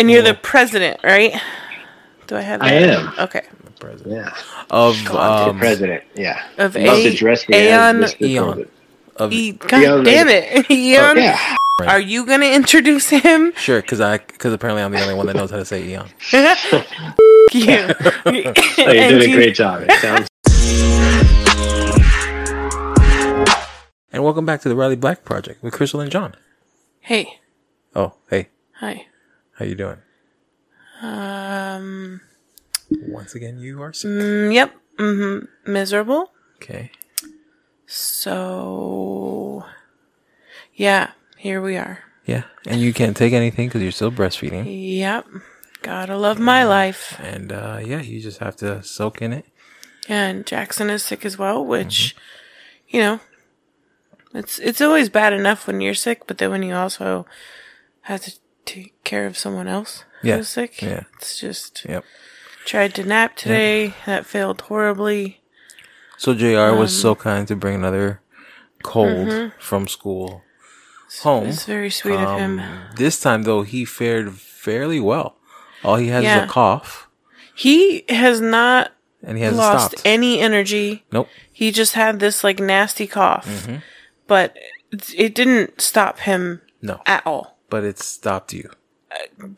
And you're the president, right? Do I have that? I am. Okay. President Yeah. of The um, president. Yeah. Of A- dress Aeon- Eon. Of E- God Eon damn it. Eon, Yeah. are you going to introduce him? sure because I because apparently I'm the only one that knows how to say Eon. you. Oh, you're doing a great job. Sounds And welcome back to the Riley Black Project with Crystal and John. Hey. Oh, hey, Hi. How you doing? Um. Once again, you are sick. mm, yep. hmm Miserable. Okay. So. Yeah. Here we are. Yeah, and you can't take anything because you're still breastfeeding. Yep. Gotta love my life. And uh, yeah, you just have to soak in it. And Jackson is sick as well, which, you know, it's it's always bad enough when you're sick, but then when you also have to take care of someone else Yeah, who's sick, yeah. it's just Yep. tried to nap today. That failed horribly. So Jr. was Um, so kind to bring another cold mm-hmm. from school home. It's very sweet of him. Um, This time though, he fared fairly well. All he has is a cough, He has not and he hasn't lost stopped. any energy. nope. He just had this like nasty cough, Mm-hmm. but it- it didn't stop him No, at all. but it stopped you.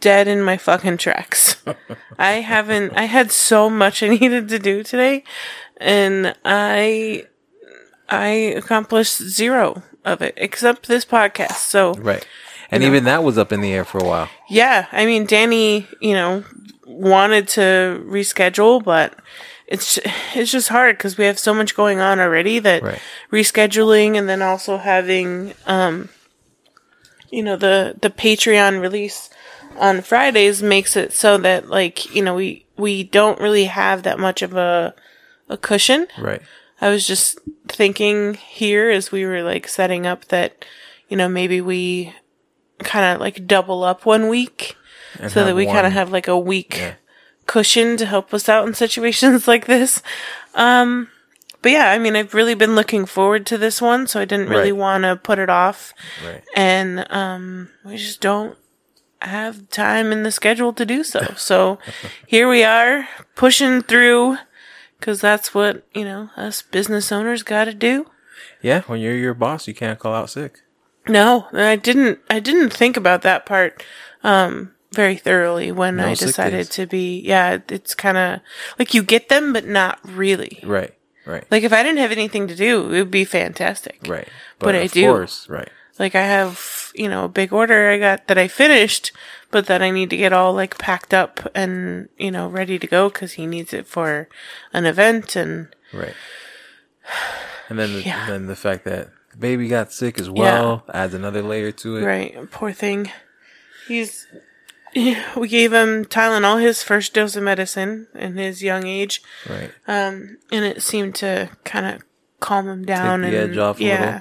Dead in my fucking tracks. I haven't, I had so much I needed to do today and I, I accomplished zero of it except this podcast. So Right. And even that was up in the air for a while. yeah, I mean, Danny, you know, wanted to reschedule, but it's, it's just hard because we have so much going on already that Right. rescheduling and then also having, um, you know, the, the Patreon release on Fridays makes it so that like, you know, we, we don't really have that much of a, a cushion. Right. I was just thinking here as we were like setting up that, you know, maybe we kind of like double up one week And so that we kind of have like a week Yeah. cushion to help us out in situations like this. Um, but yeah, I mean, I've really been looking forward to this one, so I didn't really Right. want to put it off. Right. And um, we just don't have time in the schedule to do so. So here we are pushing through because that's what, you know, us business owners got to do. Yeah, when you're your boss, you can't call out sick. No, I didn't. I didn't think about that part um, very thoroughly when No I decided to be. Yeah, it's kind of like you get them, but not really. Right. Right. Like if I didn't have anything to do, it would be fantastic. right. but I of do. course, right. Like I have, you know, a big order I got that I finished, but that I need to get all like packed up and you know ready to go because he needs it for an event and Right. And then the, Yeah. then the fact that the baby got sick as well adds another layer to it. Right, poor thing. He's. We gave him Tylenol, his first dose of medicine in his young age, Right. um, and it seemed to kind of calm him down the and edge off a yeah,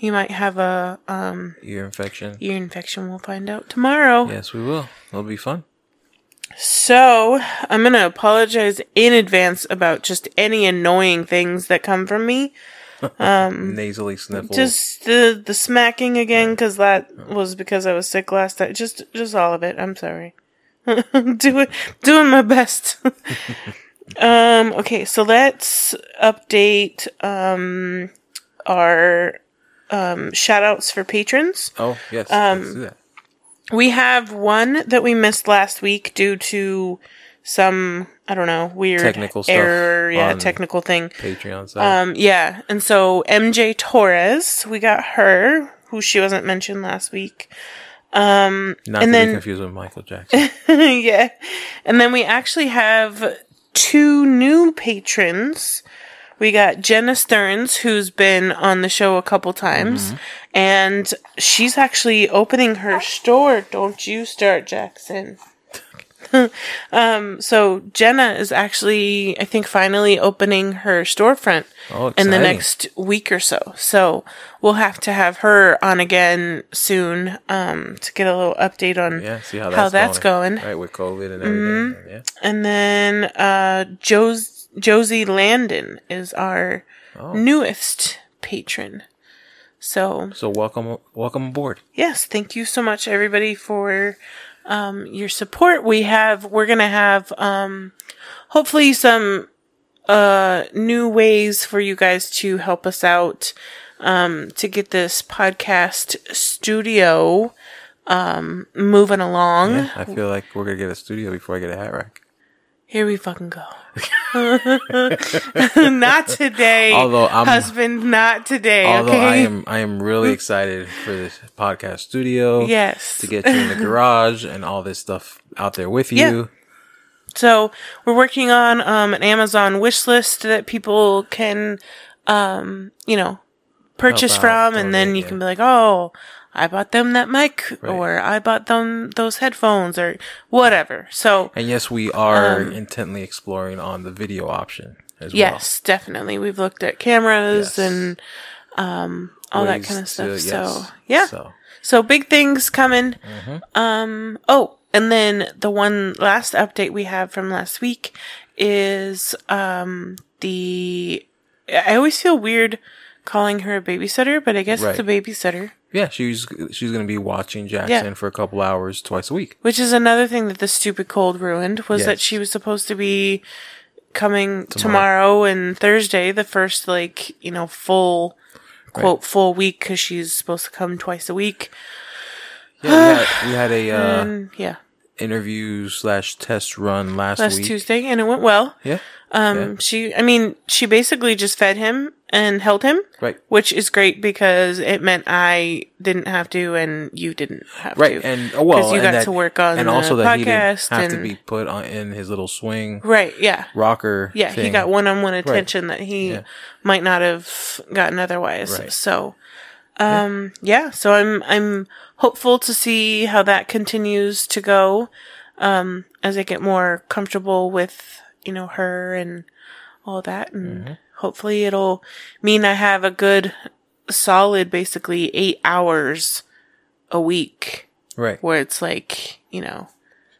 he might have a um, Ear infection. ear infection. We'll find out tomorrow. Yes, we will. It'll be fun. So I'm gonna apologize in advance about just any annoying things that come from me. Nasally sniffle. Um, Just the the smacking again, because that was because I was sick last time. Just just all of it. I'm sorry. doing doing my best. um. Okay. So let's update um our um shout outs for patrons. oh yes. um, let's do that. We have one that we missed last week due to some I don't know weird Technical stuff error. Yeah, technical thing. Patreon side. Um, yeah, and so MJ Torres, we got her, who she wasn't mentioned last week. Um, Not and to then be confused with Michael Jackson. yeah, and then we actually have two new patrons. We got Jenna Stearns, who's been on the show a couple times, and she's actually opening her store. Don't you start, Jackson. um, so Jenna is actually, I think, finally opening her storefront Oh, in the next week or so. So we'll have to have her on again soon um, to get a little update on Yeah, see how that's, how that's going. Right, with COVID and everything. Yeah. And then uh, Jos- Josie Landon is our Oh. newest patron. So So welcome welcome aboard. yes, thank you so much everybody for um, your support. We have, we're going to have, um, hopefully some, uh, new ways for you guys to help us out, um, to get this podcast studio, um, moving along. Yeah, I feel like we're gonna get a studio before I get a hat rack. Here we fucking go. not today. Although I'm- husband, not today. Although okay. I am, I am really excited for this podcast studio. Yes. To get you in the garage and all this stuff out there with you. Yeah. So we're working on um, an Amazon wish list that people can, um, you know, purchase from, and then you yeah. can be like, oh, I bought them that mic, Right. or I bought them those headphones, or whatever. So And yes, we are Um, intently exploring on the video option as well. yes, definitely, we've looked at cameras Yes. and um, all well. that kind of stuff. to- So yeah, So So big things coming. Mm-hmm. Um, oh, and then the one last update we have from last week is um, the. I always feel weird calling her a babysitter, but I guess it's a babysitter, yeah, she's she's gonna be watching Jackson Yeah. for a couple hours twice a week. which is another thing that the stupid cold ruined was that Yes. she was supposed to be coming tomorrow, and Thursday, the first like you know full quote full week because she's supposed to come twice a week. Yeah, we had, we had a uh, and yeah, interview slash test run last, last week. Tuesday, and it went well. Yeah, Um, Yeah. she, I mean, she basically just fed him and held him, right, which is great because it meant I didn't have to and you didn't have right, to. and oh, well, Because you and got that- to work on and the also that he didn't have to be put on in his little swing right, yeah. rocker. Yeah, he got one-on-one attention that he Yeah. might not have gotten otherwise. Right. So, um, yeah. So I'm I'm hopeful to see how that continues to go, um, as I get more comfortable with you know her and all that, and Mm-hmm. Hopefully it'll mean I have a good, solid, basically eight hours a week right where it's like you know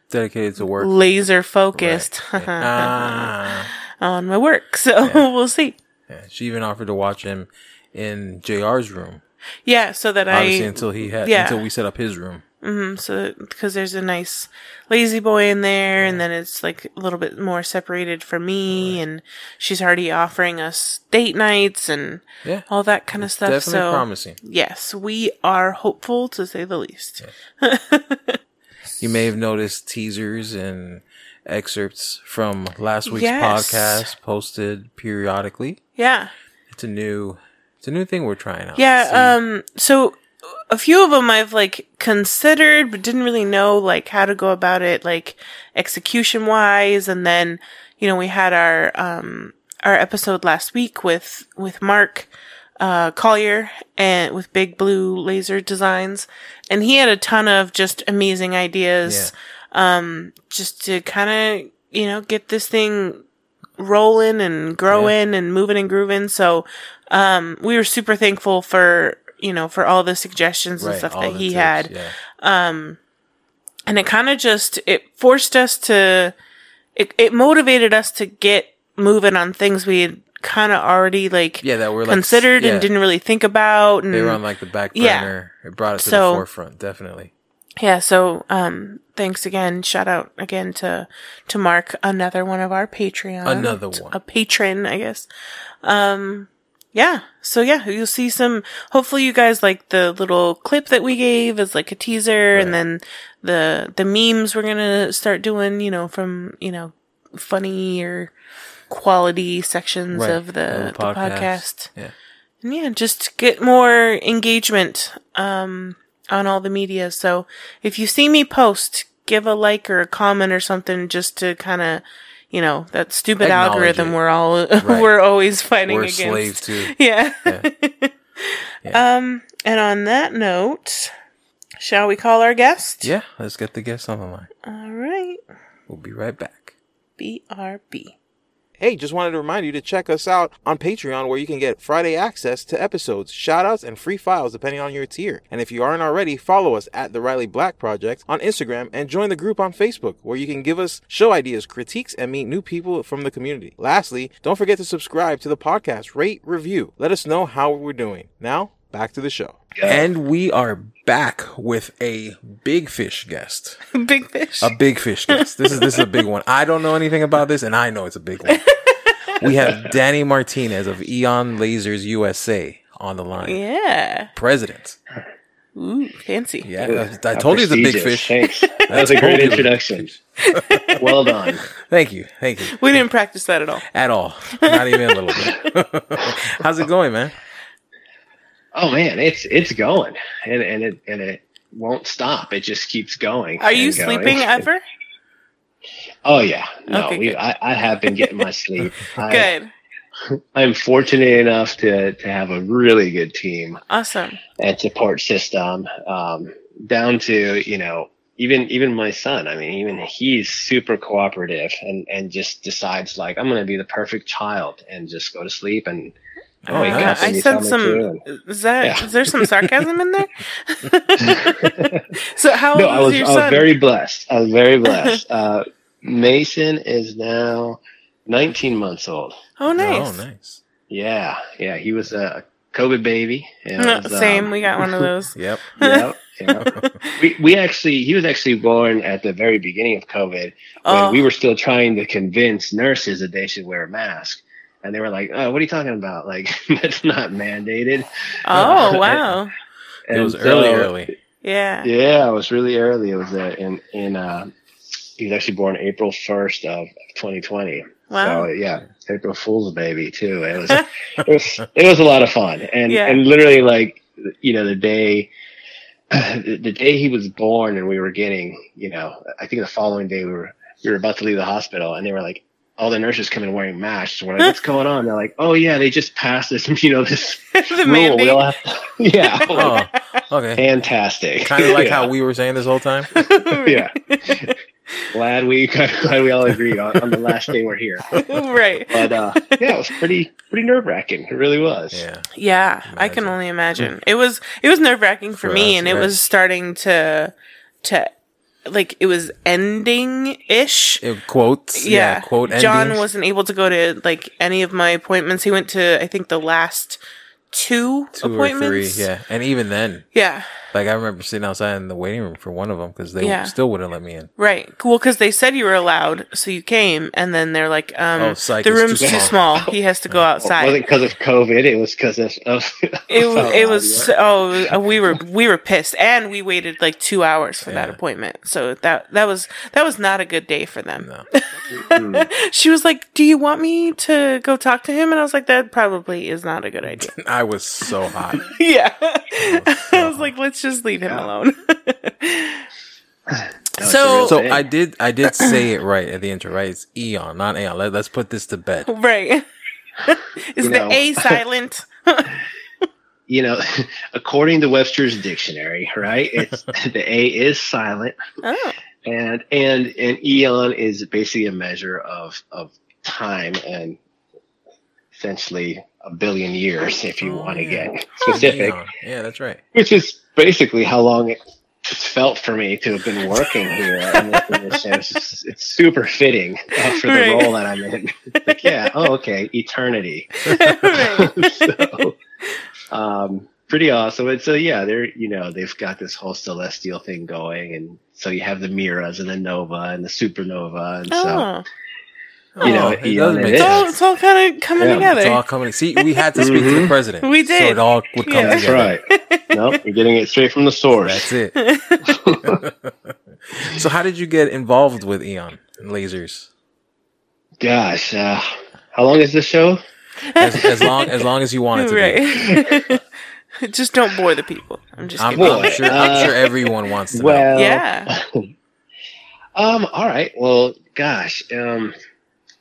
dedicated to work. laser focused Right. Ah. on my work. So we'll see. Yeah, she even offered to watch him in JR's room. Yeah, so that Obviously, I until he had yeah. until we set up his room. Mm, so because there's a nice lazy boy in there, and then it's like a little bit more separated from me, and she's already offering us date nights and Yeah, all that kind of stuff. definitely So promising. yes, we are hopeful to say the least. You may have noticed teasers and excerpts from last week's Yes. podcast posted periodically. Yeah, It's a new, it's a new thing we're trying out. yeah. Um, so a few of them I've like considered, but didn't really know like how to go about it, like execution wise. And then, you know, we had our, um, our episode last week with, with Mark, uh, Collier and with Big Blue Laser Designs. And he had a ton of just amazing ideas, um, just to kind of, you know, get this thing rolling and growing and moving and grooving. So, um, we were super thankful for, you know, for all the suggestions and Right, stuff that he tips, had Yeah. and it kind of just it forced us to it, it motivated us to get moving on things we had kind of already like Yeah, that were like considered yeah, and didn't really think about and They were on like the back Yeah. burner. It brought it to the forefront, definitely. yeah so um thanks again shout out again to to mark another one of our patreon Another one. a patron i guess um yeah so yeah you'll see some hopefully you guys like the little clip that we gave as like a teaser and then the the memes we're gonna start doing you know from you know funny or quality sections Right. of the, Of the podcast Yeah. and yeah, just get more engagement um, on all the media. So if you see me post, give a like or a comment or something just to kind of, you know, that stupid algorithm it. we're all Right. we're always fighting We're against. slaves to. Yeah. Yeah. Um, and on that note, shall we call our guest? Yeah, let's get the guests on the line. All right. We'll be right back. BRB. Hey, just wanted to remind you to check us out on Patreon where you can get Friday access to episodes, shoutouts, and free files depending on your tier. And if you aren't already, follow us at the Riley Black Project on Instagram and join the group on Facebook where you can give us show ideas, critiques, and meet new people from the community. Lastly, don't forget to subscribe to the podcast, rate, review. Let us know how we're doing. Now, back to the show. And we are back with a big fish guest. Big fish. A big fish guest. This is this is a big one. I don't know anything about this, and I know it's a big one. We have Danny Martinez of Aeon Lasers USA on the line. yeah. President. Ooh, fancy. Yeah, I told you it's a big fish. Thanks. That was a great introduction. well done. Thank you, thank you. We didn't practice that at all. At all, not even a little bit. How's it going, man? Oh man, it's it's going, and and it and it won't stop. It just keeps going. Are you going. sleeping ever? Oh yeah, no, Okay, we. I, I have been getting my sleep. I, Good. I'm fortunate enough to to have a really good team Awesome. and support system. Um, down to you know even even my son. I mean, even he's super cooperative and and just decides like I'm going to be the perfect child and just go to sleep and. Oh, he got I you said some. Is that Yeah. is there some sarcasm in there? so how old no, I is was, your I was very blessed. I was very blessed. uh, Mason is now 19 months old. oh, nice. Oh, nice. Yeah, yeah, he was a COVID baby. It No, was, Same. um, we got one of those. Yep. yeah, yeah. We we actually he was actually born at the very beginning of COVID when Oh, we were still trying to convince nurses that they should wear a mask. And they were like, "Oh, what are you talking about? Like, that's not mandated." oh wow. It was And early, so- early. Yeah. Yeah, it was really early. It was uh, in in uh, he was actually born April first of 2020. Wow. So yeah, April Fool's baby too. It was it was it was a lot of fun, and Yeah. and literally like you know the day. The the day he was born, and we were getting, you know, I think the following day we were we were about to leave the hospital, and they were like, all the nurses come in wearing masks. We're like, what's going on? They're like, oh yeah, they just passed this, you know, this the rule. We all have to, yeah, Oh, okay. fantastic. Kind of like Yeah. how we were saying this whole time. yeah. glad we glad we all agreed on, on the last day we're here. right. But uh, yeah, it was pretty pretty nerve wracking. It really was. Yeah. Yeah, I can only imagine. It was it was nerve wracking for, For me, us, and it was starting to to like it was ending ish. Uh, quotes. Yeah. Yeah, quote John endings. wasn't able to go to like any of my appointments. He went to I think the last two, two or three. appointments. Yeah. And even then, yeah, like I remember sitting outside in the waiting room for one of them because they Yeah. still wouldn't let me in. right. Cool, because they said you were allowed, so you came, and then they're like, um, Oh, psych, the room's too too small." small. He has to go Well, it outside. wasn't because of COVID. It was because of, of It of, was, it uh, was oh we were we were pissed and we waited like two hours for that appointment so that that was that was not a good day for them. No. mm, She was like, "Do you want me to go talk to him?" And I was like, "That probably is not a good idea." I was so hot. yeah, I was like, "Let's just leave him Yeah. alone." no, So- So. I did I did say it right at the intro, right? It's Eon, not Aeon. Let, let's put this to bed. right? is You the know. A silent? you know, according to Webster's dictionary, right? It's the A is silent, oh, and and and eon is basically a measure of of time and essentially a billion years if you Oh, want to yeah. get specific. Eon. Yeah, that's right. which is basically how long it, it's felt for me to have been working here. in this position. It's, it's super fitting uh, for the Right. role that I'm in. like, yeah, oh, okay, eternity. so, um, pretty awesome. And so, yeah, they're you know they've got this whole celestial thing going, and so you have the Miras and the Nova and the supernova, and so Oh, You know, Oh, it Aeon it it's all it's all kind of coming Yeah, together. It's all coming. See, we had to speak to the Mhm. president. We did. So it all would come Yeah. that's together. right. no, you're getting it straight from the source. That's it. so how did you get involved with Eon and lasers? Gosh, uh, how long is this show? As, as long as long as you want it to be. just don't bore the people. I'm just I'm, kidding. I'm sure. I'm Uh, sure everyone wants to know. Well, Yeah. Um. All right. Well, gosh. Um.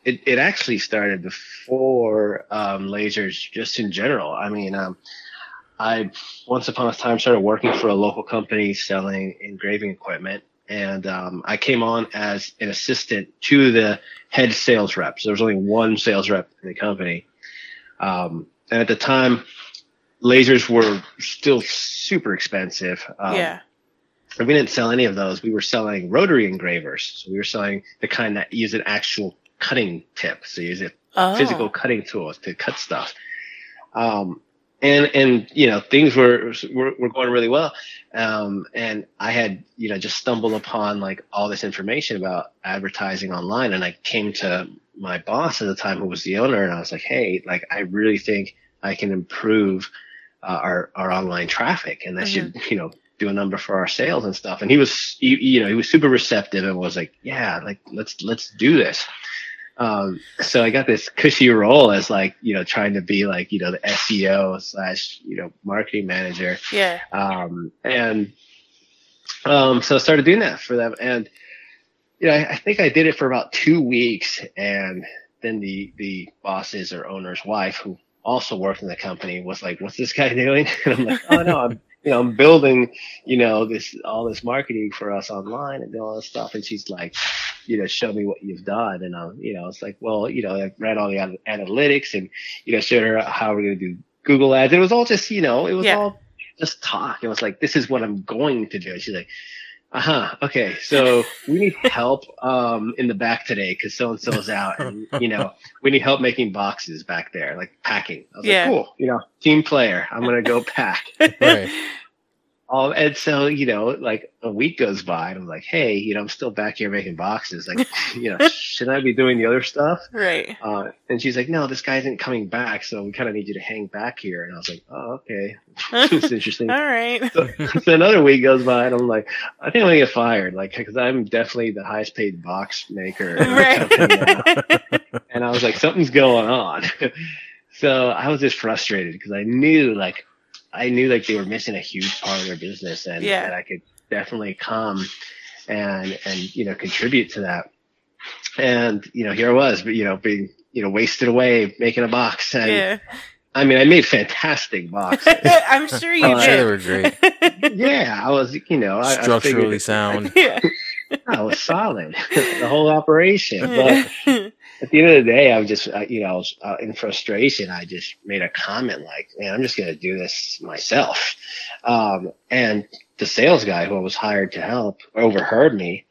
It it actually started before um lasers, just in general. I mean, um, I once upon a time started working for a local company selling engraving equipment, and um, I came on as an assistant to the head sales rep. So there was only one sales rep in the company, um, and at the time, lasers were still super expensive. Um, yeah. and we didn't sell any of those. We were selling rotary engravers. So we were selling the kind that use an actual cutting tip. So use a Oh. physical cutting tools to cut stuff. Um, and and you know things were were, were going really well um, and i had you know just stumbled upon like all this information about advertising online and i came to my boss at the time who was the owner and i was like hey like i really think i can improve uh, our our online traffic and that should you know do a number for our sales and stuff and he was you, you know he was super receptive and was like yeah like let's let's do this um, so I got this cushy role as like, you know, trying to be like, you know, the SEO slash, you know, marketing manager. Yeah. Um, and, um, so I started doing that for them. And, you know, I, I think I did it for about two weeks. And then the, the boss's or owner's wife, who also worked in the company, was like, what's this guy doing? And I'm like, oh no, I'm, you know, I'm building, you know, this, all this marketing for us online and all this stuff. And she's like, you know, show me what you've done. And, um, you know, it's like, well, you know, I ran all the an- analytics and, you know, showed her how we're going to do Google ads. It was all just, you know, it was Yeah. all just talk. It was like, this is what I'm going to do. And she's like, uh huh. Okay. So we need help, um, in the back today because so and so's out and, you know, we need help making boxes back there, like packing. I was Yeah. like, cool, you know, team player. I'm going to go pack. Right. Um, and so, you know, like a week goes by and I'm like, hey, you know, I'm still back here making boxes. Like, you know, shouldn't I be doing the other stuff? right. Uh, and she's like, no, this guy isn't coming back. So we kind of need you to hang back here. And I was like, oh, okay. it's interesting. All right. so, so another week goes by and I'm like, I think I'm going to get fired. Like, cause I'm definitely the highest paid box maker. in the company now. Right. And I was like, something's going on. so I was just frustrated because I knew like, I knew like they were missing a huge part of their business and Yeah. that I could definitely come and, and, you know, contribute to that. And, you know, here I was, but, you know, being, you know, wasted away making a box. And yeah. I mean, I made fantastic boxes. I'm sure you I'm sure they did. were great. yeah. I was, you know, I, I Structurally sound. yeah. I was solid, the whole operation. But Yeah. At the end of the day, I was just, uh, you know, I was, uh, in frustration. I just made a comment like, man, I'm just going to do this myself. Um, and the sales guy who I was hired to help overheard me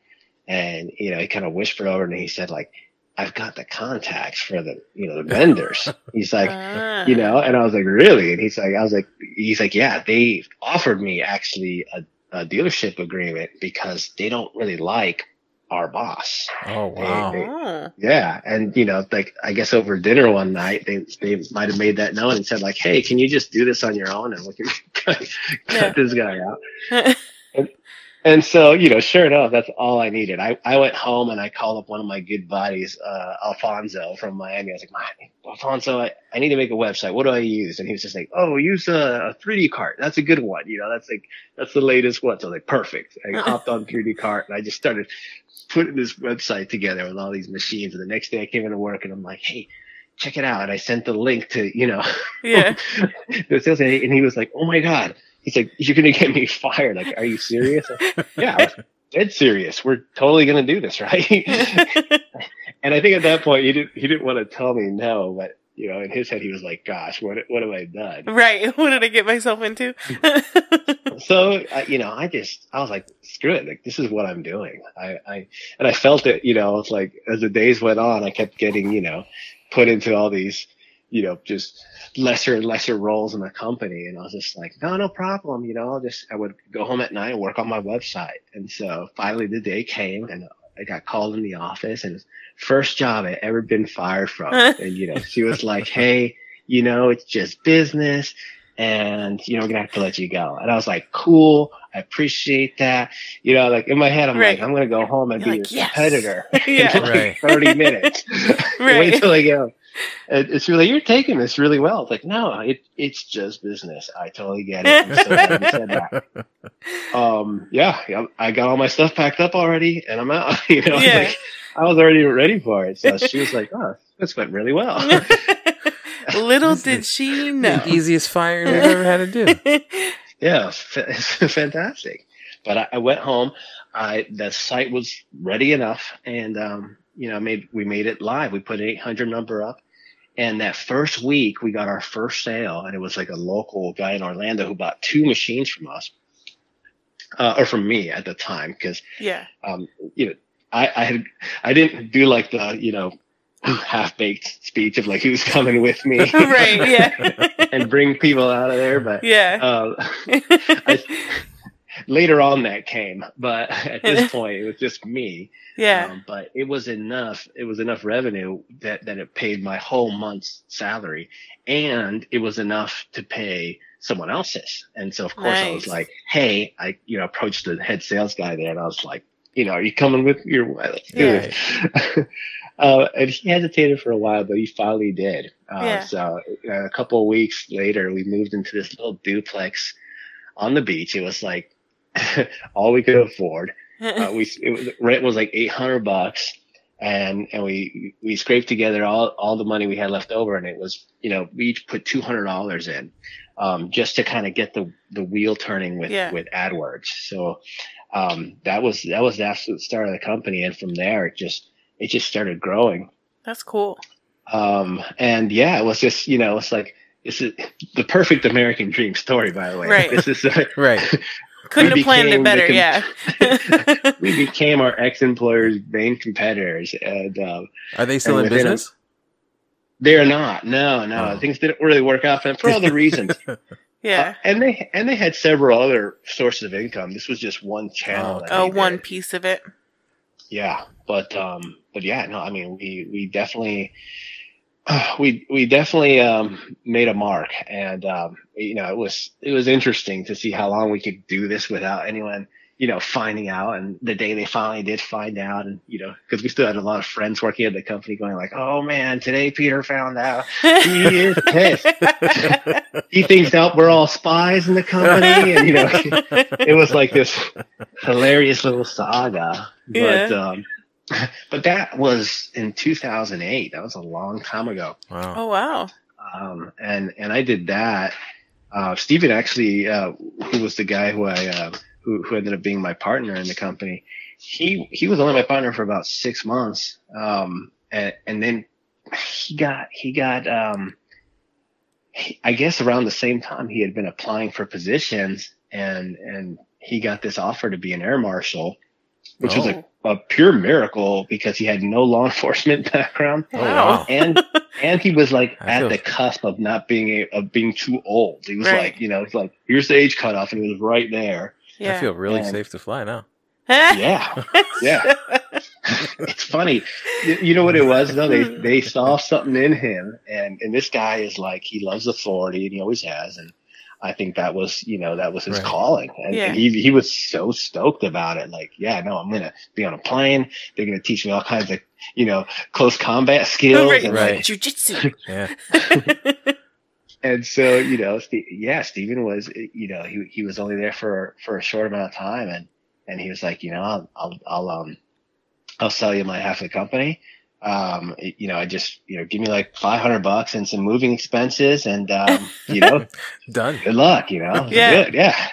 and, you know, he kind of whispered over and he said like, I've got the contacts for the, you know, the vendors. He's like, Ah. you know, and I was like, really? And he's like, I was like, he's like, yeah, they offered me actually a, a dealership agreement because they don't really like our boss. Oh wow. Oh. Yeah. And, you know, like, I guess over dinner one night, they, they might have made that known and said like, Hey, can you just do this on your own? And we can cut, cut Yeah. this guy out. And so, you know, sure enough, that's all I needed. I, I went home and I called up one of my good buddies, uh, Alfonso from Miami. I was like, "My- Alfonso, I, I need to make a website. What do I use? And he was just like, Oh, use a, a 3D cart. That's a good one. You know, that's like, that's the latest one. So I was like, perfect. I hopped on 3D cart and I just started putting this website together with all these machines. And the next day I came into work and I'm like, Hey, check it out. And I sent the link to, you know, Yeah. the sales guy, and he was like, "Oh my god!" He's like, "You're gonna get me fired? Like, are you serious?" Like, yeah, I was dead serious. We're totally gonna do this, right? and I think at that point he didn't he didn't want to tell me no, but you know, in his head he was like, "Gosh, what what have I done?" right. What did I get myself into? So uh, you know, I just I was like, "Screw it! Like, this is what I'm doing." I I and I felt it. You know, it's like as the days went on, I kept getting you know put into all these you know just lesser and lesser roles in the company and I was just like no no problem you know I'll just I would go home at night and work on my website and so finally the day came and I got called in the office and first job I ever been fired from and you know she was like hey you know it's just business and you know we're gonna have to let you go and I was like cool I appreciate that you know like in my head I'm Right. like I'm gonna go home and You're be like, a "Yes." competitor Yeah. in like Right. 30 minutes Right. wait till I go and it's really you're taking this really well. It's like, no, it it's just business. I totally get it. So said that. Um, yeah, yeah, I got all my stuff packed up already, and I'm out. You know, Yeah. like, I was already ready for it. So she was like, "Oh, this went really well." Little did she know. The easiest firing I've ever had to do. yeah, it was it's fantastic. But I, I went home. I the site was ready enough, and um, you know, made we made it live. We put an 800 number up, and that first week we got our first sale, and it was like a local guy in Orlando who bought two machines from us, uh, or from me at the time, because yeah. um, you know, I, I had I didn't do like the you know half baked speech of like who's coming with me, right. Yeah. and bring people out of there. But yeah. uh, I, later on that came, but at this point it was just me. yeah. Um, but it was enough. It was enough revenue that that it paid my whole month's salary, and it was enough to pay someone else's. And so of course I was like, hey, I you know approached the head sales guy there, and I was like, you know, are you coming with your? Let's do Yeah. uh, and he hesitated for a while, but he finally did. Uh, Yeah. So uh, a couple of weeks later, we moved into this little duplex on the beach. It was like all we could afford uh, we it was, rent was like 800 bucks and and we we scraped together all all the money we had left over and it was you know we each put $200 in um, just to kind of get the the wheel turning with Yeah. with AdWords so um, that was that was the absolute start of the company and from there it just it just started growing That's cool. um, and yeah it was just you know it's like this is the perfect American dream story by the way Right. this is uh, Right. Couldn't have planned it better. con- yeah. we became our ex-employers' main competitors, and um, Are they still in within a- business? they're not. No, no, Oh. things didn't really work out for them for other reasons. yeah. Uh, and they and they had several other sources of income. This was just one channel. Oh, that Oh, they one did. piece of it. Yeah, but um, but yeah, no, I mean, we we definitely. We we definitely um, made a mark, and um, you know it was it was interesting to see how long we could do this without anyone you know finding out. And the day they finally did find out, and you know because we still had a lot of friends working at the company going like, "Oh man, today Peter found out he is pissed. he thinks that we're all spies in the company," and you know it was like this hilarious little saga. But Yeah. um, but that was in 2008. That was a long time ago. Wow. oh wow. Um, and and I did that. Uh, Steven actually, uh, who was the guy who I uh, who who ended up being my partner in the company, he he was only my partner for about six months. Um, and, and then he got he got um, he- I guess around the same time he had been applying for positions, and and he got this offer to be an air marshal, which was a, a pure miracle because he had no law enforcement background Oh, Wow. wow. and and he was like at feel- the cusp of not being a, of being too old. He was Right. like, you know, it's like here's the age cutoff, and he was right there. Yeah. I feel really And- safe to fly now. Yeah, yeah. it's funny. You, you know what it was though? They they saw something in him, and and this guy is like he loves authority, and he always has, and. I think that was, you know, that was his Right. calling, and, Yeah. and he he was so stoked about it. Like, yeah, no, I'm gonna be on a plane. They're gonna teach me all kinds of, you know, close combat skills. right. and, Right. like, Jujitsu. Yeah. and so you know Ste yeah stephen was you know he, he was only there for for a short amount of time and and he was like you know i'll i'll, I'll um i'll sell you my half of the company um you know i just you know give me like 500 bucks and some moving expenses and um you know Done. good luck you know Yeah. Good, yeah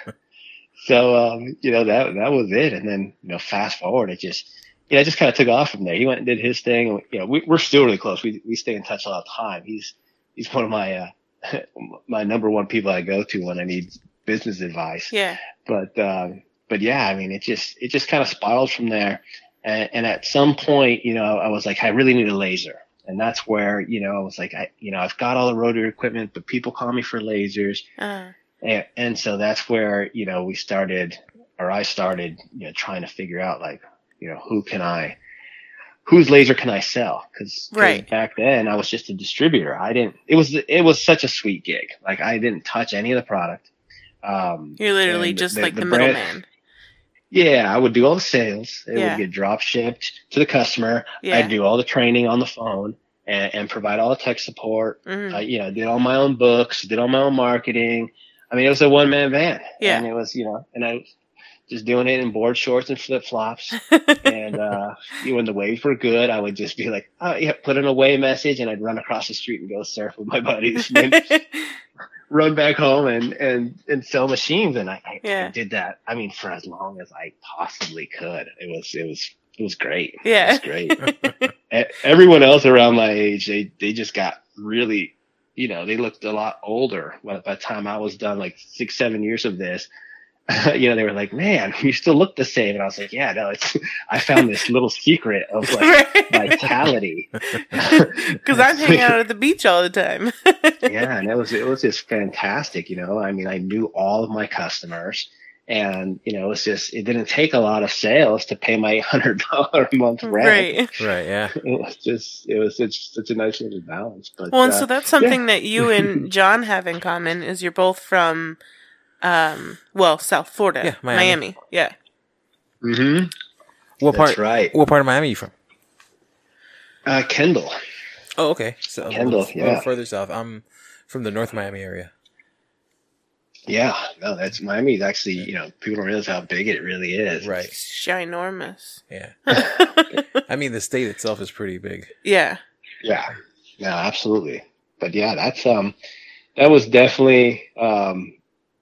so um you know that that was it and then you know fast forward it just you know, it just kind of took off from there. He went and did his thing. and, You know, we, we're still really close. We we stay in touch a lot of time. He's he's one of my uh, my number one people I go to when I need business advice. yeah. But um, but yeah, I mean, it just it just kind of spiraled from there. And, and at some point, you know, I was like, I really need a laser. And that's where, you know, I was like, I, you know, I've got all the rotary equipment, but people call me for lasers. Uh, And, and so that's where, you know, we started, or I started, you know, trying to figure out like, you know, who can I, whose laser can I sell? Because Right. back then I was just a distributor. I didn't, it was, it was such a sweet gig. Like I didn't touch any of the product. Um, you're literally just the- like the, the middleman. Yeah, I would do all the sales. It Yeah. would get drop shipped to the customer. Yeah. I'd do all the training on the phone and, and provide all the tech support. Mhm. I, you know, did all my own books, did all my own marketing. I mean, it was a one man band. Yeah. And it was, you know, and I was just doing it in board shorts and flip flops. and, uh, when the waves were good, I would just be like, oh, yeah, put an away message and I'd run across the street and go surf with my buddies and run back home and, and, and sell machines. And I, I, Yeah. I did that. I mean, for as long as I possibly could. It was, it was, it was great. It Yeah. was great. Everyone else around my age, they, they just got really, you know, they looked a lot older by the time I was done, like six, seven years of this. you know, they were like, "Man, you still look the same," and I was like, "Yeah, no, it's I found this little secret of like vitality." Because I'm hanging out at the beach all the time. yeah, and it was it was just fantastic. You know, I mean, I knew all of my customers, and you know, it was just it didn't take a lot of sales to pay my hundred dollar a month rent. right. Right. Yeah. It was just it was such such a nice little balance. But Well, and uh, so that's something that you and John have in common is you're both from, um, well, South Florida, Yeah, Miami. Yeah. mhm, What that's part? right. What part of Miami are you from? Uh, Kendall. Oh, okay. So a Kendall, little, a little yeah. further south. I'm from the North Miami area. Yeah, no, that's Miami. Is actually, you know, people don't realize how big it really is. Right. It's ginormous. Yeah. I mean, the state itself is pretty big. Yeah. Yeah, Yeah, absolutely. But yeah, that's um, that was definitely um,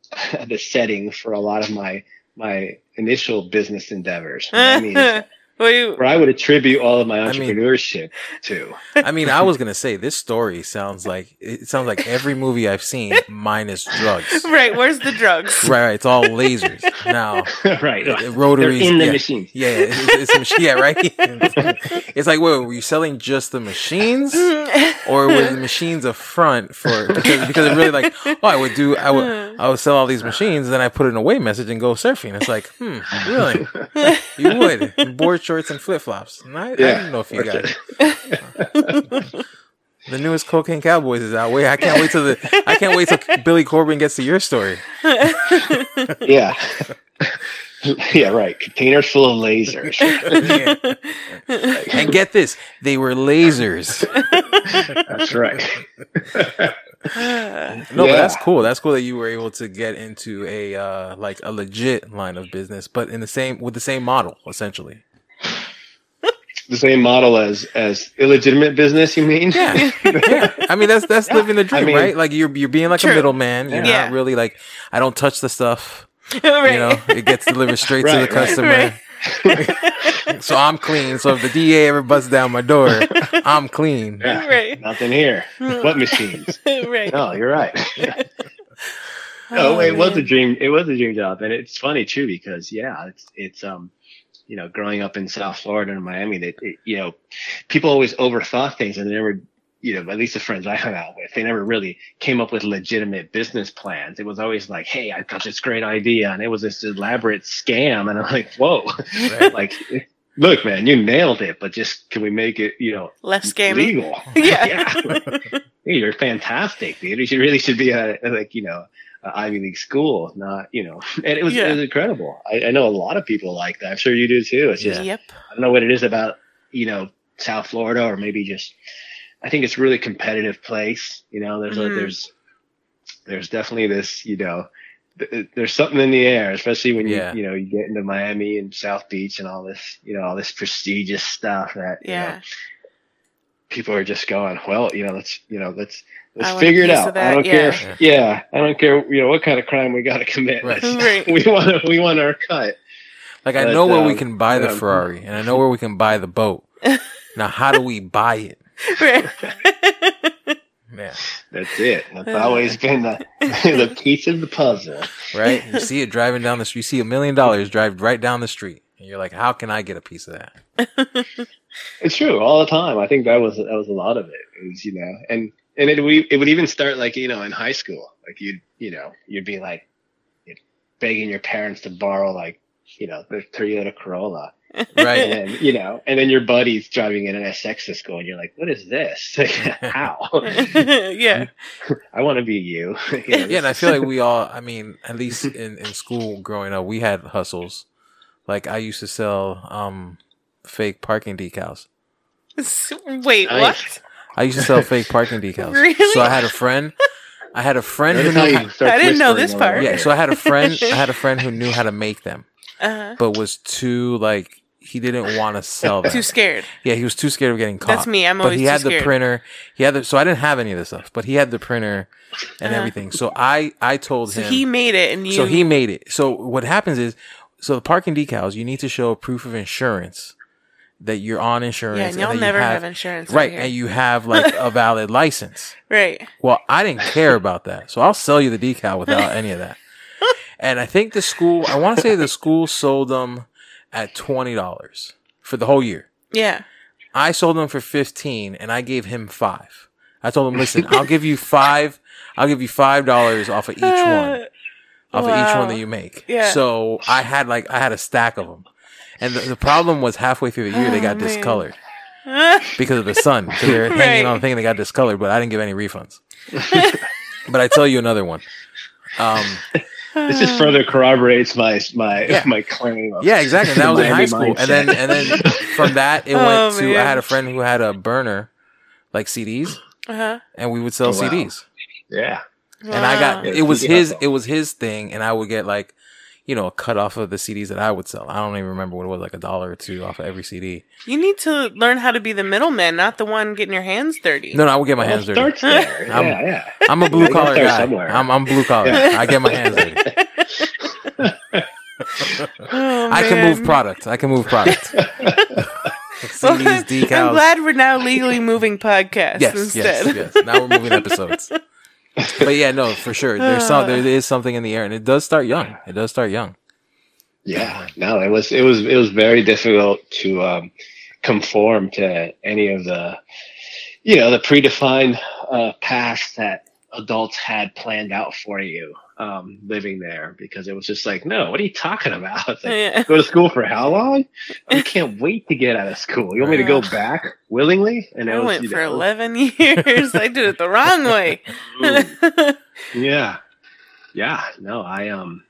the setting for a lot of my my initial business endeavors. Miami is well, you, where I would attribute all of my I mean- entrepreneurship to. I mean, I was gonna say this story sounds like it sounds like every movie I've seen minus drugs. right. Where's the drugs? Right, right. It's all lasers now. right, uh, they're in the yeah. machines. Yeah, yeah, it's, it's a machine. Yeah, right. it's like, wait, were you selling just the machines, or were the machines a front for because because it really like, oh, I would do, I would, I would sell all these machines, and then I put an away message and go surfing. It's like, hmm, really? You would board shorts and flip flops. I, I didn't know if you got it. The newest Cocaine Cowboys is out. Wait, I can't wait till the I can't wait till Billy Corben gets to your story. yeah. yeah, right. Containers full of lasers. And get this, they were lasers. That's right. No, but Yeah. that's cool. That's cool that you were able to get into a uh like a legit line of business, but in the same with the same model, essentially. The same model as as illegitimate business, you mean? Yeah. yeah. I mean that's that's living the dream, I mean- right? Like you're you're being like True. a middleman. You're Yeah. not really like I don't touch the stuff. right. You know, it gets delivered straight to the Right, right. customer. so I'm clean. So if the DA ever busts down my door, I'm clean. Yeah. Right. Nothing here. what machines? right. No, you're right. Oh, No, it was a dream. It was a dream job, and it's funny too because yeah, it's it's um, you know, growing up in South Florida and Miami, that it, you know, people always overthought things, and they never, you know, at least the friends I hung out with, they never really came up with legitimate business plans. It was always like, hey, I've got this great idea, and it was this elaborate scam, and I'm like, whoa, like. Look, man, you nailed it, but just can we make it, you know, Less scammy. legal? Yeah. Hey, you're fantastic, dude. You should really should be a like you know a Ivy League school, not you know. And it was Yeah. it was incredible. I, I know a lot of people like that. I'm sure you do too. It's just Yep. I don't know what it is about you know South Florida or maybe just I think it's a really competitive place. You know, there's a, Mhm. there's there's definitely this you know. th- There's something in the air, especially when you Yeah. you know you get into Miami and South Beach and all this you know all this prestigious stuff that you know, Yeah. People are just going, well, you know, let's, you know, let's, let's figure it out. that, I don't yeah. care. If, yeah. I don't care, you know, what kind of crime we got to commit. Right. Right. We want to, we want our cut. Like I But, know where we um, can buy the um, Ferrari and I know where we can buy the boat. Now how do we buy it? Right. Man. That's it. That's always been the, the piece of the puzzle. Right? You see it driving down the street, you see a million dollars drive right down the street. And you're like, how can I get a piece of that? It's true all the time. I think that was, that was a lot of it. It was, you know, and, and it, we, it would even start like, you know, in high school, like you'd, you know, you'd be like you'd begging your parents to borrow like, you know, the Toyota Corolla. Right? and then you know, and then your buddy's driving in an SX to school, and you're like, "What is this? How? yeah. I want to be you." You know, Yeah, and I feel like we all, I mean, at least in, in school growing up, we had hustles. Like I used to sell um fake parking decals. Wait, Nice. what? I used to sell fake parking decals. Really? So I had a friend. I had a friend who Notice how knew. you How, start I didn't know this a part. yeah, so I had a friend. I had a friend who knew how to make them, Uh, but was too like he didn't want to sell them. too scared. Yeah, he was too scared of getting caught. That's me. I'm but always he too had the scared. printer. He had the so I didn't have any of this stuff, but he had the printer and Uh-huh. everything. So I I told So him. he made it, and you. so he made it. So what happens is, so the parking decals, you need to show proof of insurance that you're on insurance. Yeah, and y'all you never have, insurance. out right, and you have like a valid license. right. Well, I didn't care about that, so I'll sell you the decal without any of that. and I think the school. I want to say the school sold them at twenty dollars for the whole year. Yeah. I sold them for fifteen, and I gave him five. I told him, "Listen, I'll give you five. I'll give you five dollars off of each one, off of each one that you make." Yeah. So I had like I had a stack of them, and the, the problem was halfway through the year they got Oh, man. discolored because of the sun. Because they were hanging on the thing, and they got discolored. But I didn't give any refunds. but I tell you another one. Um, This just further corroborates my my Yeah. my claim. Of Yeah, exactly. And that was in high school, mindset. and then and then from that it Oh, went to. I had a friend who had a burner, like CDs, Uh-huh. and we would sell Oh, wow. CDs. yeah, And I got it was his it was his thing, and I would get like, you know, a cut off of the CDs that I would sell. I don't even remember what it was, like a dollar or two off of every CD. You need to learn how to be the middleman, not the one getting your hands dirty. No, no, I would get my Well, hands dirty. starts there. I'm- yeah, yeah. I'm a blue collar guy. somewhere. I'm I'm blue collar. Yeah. I get my hands dirty. Oh, I can move product. I can move product. Well, CDs, I'm glad we're now legally moving podcasts yes, instead. yes, yes. Now we're moving episodes. But yeah, no, for sure. There's some, there is something in the air, and it does start young. It does start young. Yeah, no, it was it was it was very difficult to um, conform to any of the, you know, the predefined uh, paths that adults had planned out for you um, living there because it was just like, no, what are you talking about? Like, Yeah. Go to school for how long? I can't wait to get out of school. You want me to go back willingly? And I was, went for know, 11 years. I did it the wrong way. yeah, yeah. No, I um,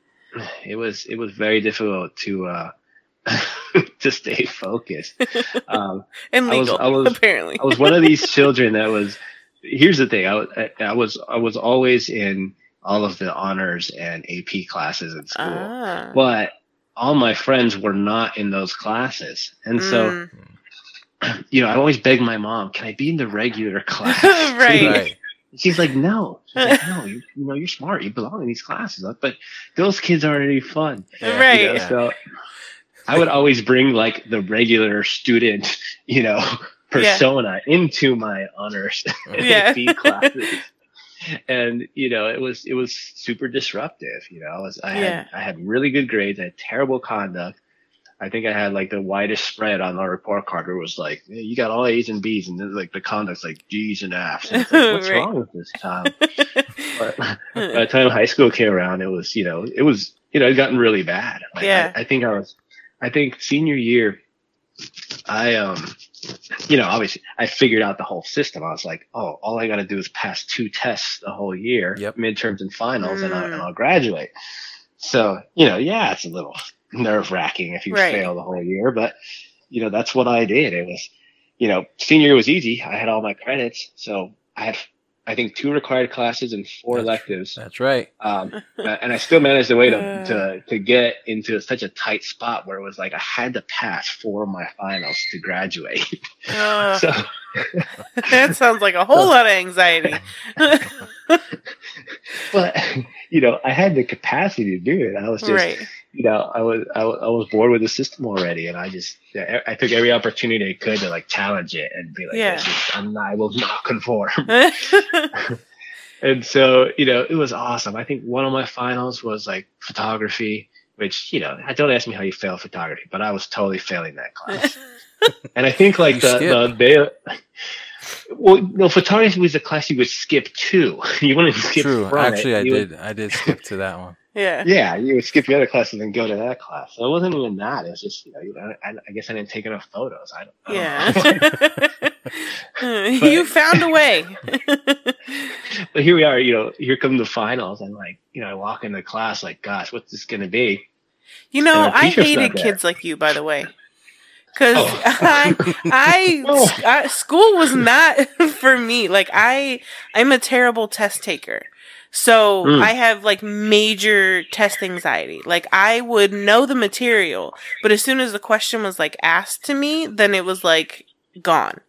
it was it was very difficult to uh to stay focused. Um, and I was- legal, I was- apparently. I was one of these children that was. Here's the thing. I, I, I was I was always in all of the honors and AP classes in school, ah. but all my friends were not in those classes, and so Mm. you know I always begged my mom, "Can I be in the regular class?" Right. Right. She's like, "No, She's like, no, you, you know you're smart. You belong in these classes." But those kids aren't any fun. Yeah. Right. You know, so I would always bring like the regular student, you know, persona into my honors Yeah. AP classes. And you know, it was it was super disruptive. You know, I was I Yeah. had I had really good grades. I had terrible conduct. I think I had like the widest spread on our report card. Where it was like "Hey, you got all A's and B's, and then like the conduct's like G's and F's. And like, What's Right. wrong with this? But by the time high school came around, it was, you know, it was, you know, it gotten really bad. Like, Yeah. I, I think I was, I think senior year, I, um, you know, obviously I figured out the whole system. I was like, oh, all I got to do is pass two tests the whole year, Yep. midterms and finals, and, I, Mm. and I'll graduate. So, you know, yeah, it's a little nerve wracking if you Right. fail the whole year, but, you know, that's what I did. It was, you know, senior year was easy. I had all my credits. So I had, I think, two required classes and four That's- electives. That's right. Um, and I still managed a way to, Uh. to, to get into such a tight spot where it was like I had to pass four of my finals to graduate. Oh, so, that sounds like a whole lot of anxiety. but, you know, I had the capacity to do it. I was just, right. you know, I was, I was, I was bored with the system already. And I just, I took every opportunity I could to like challenge it and be like, Yeah. is, I'm not, I will not conform. And so, you know, it was awesome. I think one of my finals was like photography, which, you know, don't ask me how you fail photography, but I was totally failing that class. and I think like the, the, they, well, no, photography was the class you would skip to. you wouldn't skip True. from it. Actually, I You would- did. I did skip to that one. yeah. yeah, you would skip the other classes and go to that class. So it wasn't even that. It was just, you know, you know I, I guess I didn't take enough photos. I don't, I don't know. Yeah. you found a way. but here we are, you know, here come the finals. And like, you know, I walk into class like, gosh, what's this going to be? You know, I hated kids like you, by the way. Because Oh. I, I, Oh. I- school was not for me. Like I, I'm a terrible test taker. So Mm. I have like major test anxiety. Like I would know the material, but as soon as the question was like asked to me, then it was like gone.